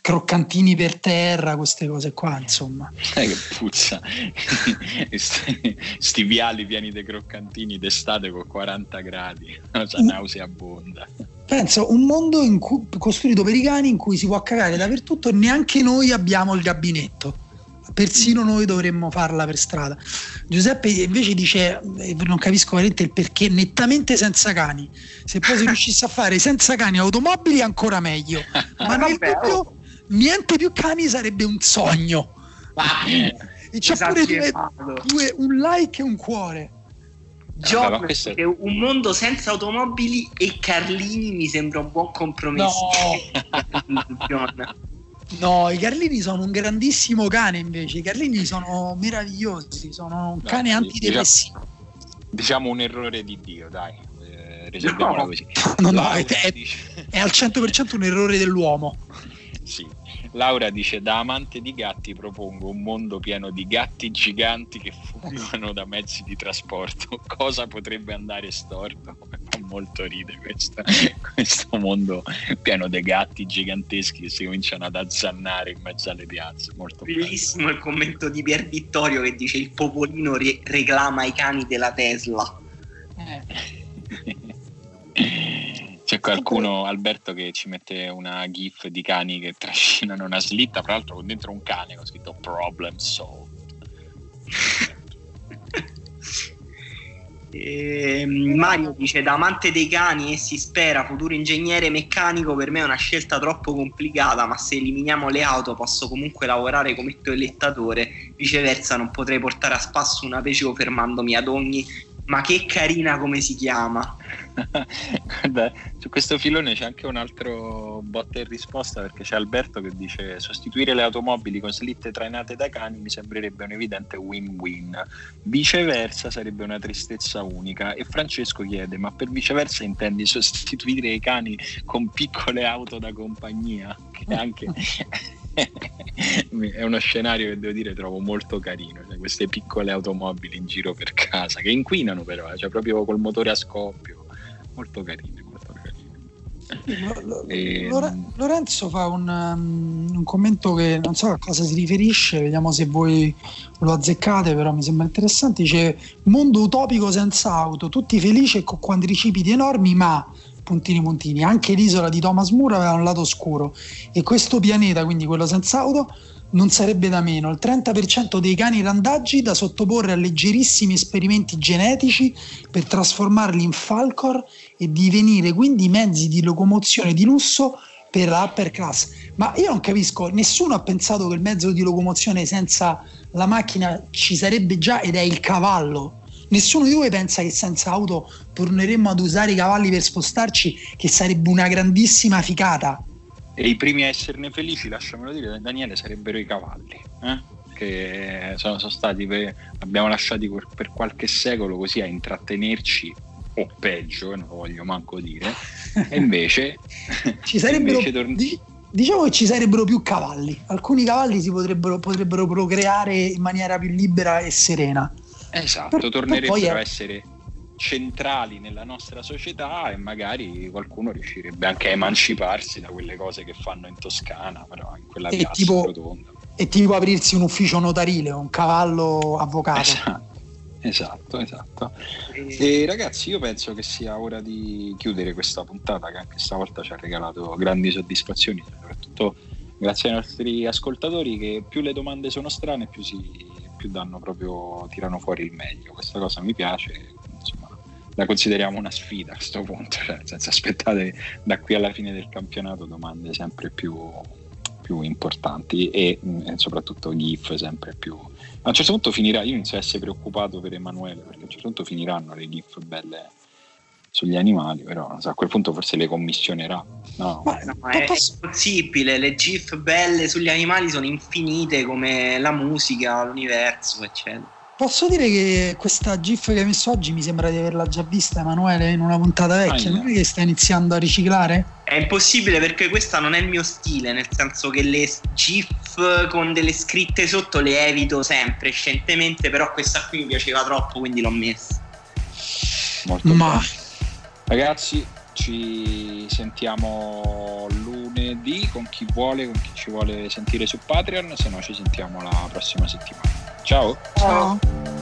croccantini per terra, queste cose qua, insomma. Sai che puzza, sti viali pieni di croccantini d'estate con 40 gradi, una mm. nauseabonda. Penso un mondo cui, costruito per i cani in cui si può cagare dappertutto, neanche noi abbiamo il gabinetto. Persino noi dovremmo farla per strada. Giuseppe invece dice: eh, Non capisco veramente il perché, nettamente senza cani. Se poi si riuscisse a fare senza cani automobili, ancora meglio. Ma nel dubbio, oh. niente più cani sarebbe un sogno. e c'è pure due, due, un like e un cuore. Gioco è... un mondo senza automobili e Carlini mi sembra un buon compromesso. No. No, i Carlini sono un grandissimo cane invece. I Carlini sono meravigliosi, sono un cane no, antidepressivo. Diciamo, diciamo, un errore di Dio, dai. Eh, no, così. No, no, è, è, è, al 100% un errore dell'uomo. Sì, Laura dice da amante di gatti propongo un mondo pieno di gatti giganti che fuggono da mezzi di trasporto. Cosa potrebbe andare storto? Fa molto ride questo, questo mondo pieno di gatti giganteschi che si cominciano ad azzannare in mezzo alle piazze. Molto Bellissimo bello. il commento di Pier Vittorio che dice il popolino re- reclama i cani della Tesla. Eh. C'è qualcuno, Alberto, che ci mette una gif di cani che trascinano una slitta, tra l'altro con dentro un cane con scritto problem solved. eh, Mario dice da amante dei cani e si spera futuro ingegnere meccanico per me è una scelta troppo complicata ma se eliminiamo le auto posso comunque lavorare come toilettatore viceversa non potrei portare a spasso una Peugeot fermandomi ad ogni ma che carina come si chiama. Guarda, su questo filone c'è anche un altro botta e risposta perché c'è Alberto che dice sostituire le automobili con slitte trainate da cani mi sembrerebbe un evidente win-win, viceversa sarebbe una tristezza unica. E Francesco chiede ma per viceversa intendi sostituire i cani con piccole auto da compagnia? Che anche è uno scenario che devo dire trovo molto carino, cioè queste piccole automobili in giro per casa che inquinano però, cioè proprio col motore a scoppio molto carine, molto carine. E... Lorenzo fa un, um, un, commento che non so a cosa si riferisce, vediamo se voi lo azzeccate, però mi sembra interessante. Dice: Mondo utopico senza auto, tutti felici e con quadricipiti enormi, ma puntini puntini. Anche l'isola di Thomas Moore aveva un lato oscuro e questo pianeta, quindi quello senza auto, non sarebbe da meno. Il 30% dei cani randaggi da sottoporre a leggerissimi esperimenti genetici per trasformarli in Falcor e divenire quindi mezzi di locomozione di lusso per la upper class. Ma io non capisco, nessuno ha pensato che il mezzo di locomozione senza la macchina ci sarebbe già ed è il cavallo. Nessuno di voi pensa che senza auto torneremmo ad usare i cavalli per spostarci, che sarebbe una grandissima ficata. E i primi a esserne felici, lasciamelo dire, Daniele, sarebbero i cavalli. Eh? Che sono, sono stati, per, abbiamo lasciati per qualche secolo così a intrattenerci o peggio, non lo voglio manco dire, e invece ci sarebbero invece torn- di, diciamo che ci sarebbero più cavalli. Alcuni cavalli si potrebbero, potrebbero procreare in maniera più libera e serena. Esatto, per, tornerebbero a essere centrali nella nostra società e magari qualcuno riuscirebbe anche a emanciparsi da quelle cose che fanno in Toscana, però in quella piazza tipo, rotonda. E tipo aprirsi un ufficio notarile, un cavallo avvocato. Esatto. Esatto, esatto. E ragazzi, io penso che sia ora di chiudere questa puntata che anche stavolta ci ha regalato grandi soddisfazioni, soprattutto grazie ai nostri ascoltatori che più le domande sono strane, più, si, più danno proprio, tirano fuori il meglio. Questa cosa mi piace, la consideriamo una sfida a questo punto, cioè, senza aspettate da qui alla fine del campionato domande sempre più più importanti e, e soprattutto GIF sempre più a un certo punto finirà, io inizio a essere preoccupato per Emanuele perché a un certo punto finiranno le GIF belle sugli animali, però so, a quel punto forse le commissionerà. No, ma, no, è, posso... è impossibile, le GIF belle sugli animali sono infinite come la musica, l'universo, eccetera. Posso dire che questa GIF che hai messo oggi mi sembra di averla già vista Emanuele in una puntata vecchia, non è che sta iniziando a riciclare? È impossibile perché questa non è il mio stile, nel senso che le GIF con delle scritte sotto le evito sempre scientemente, però questa qui mi piaceva troppo, quindi l'ho messa. Molto Ma... Bene. Ragazzi, ci sentiamo lunedì con chi vuole, con chi ci vuole sentire su Patreon, se no ci sentiamo la prossima settimana. Ciao. Ciao.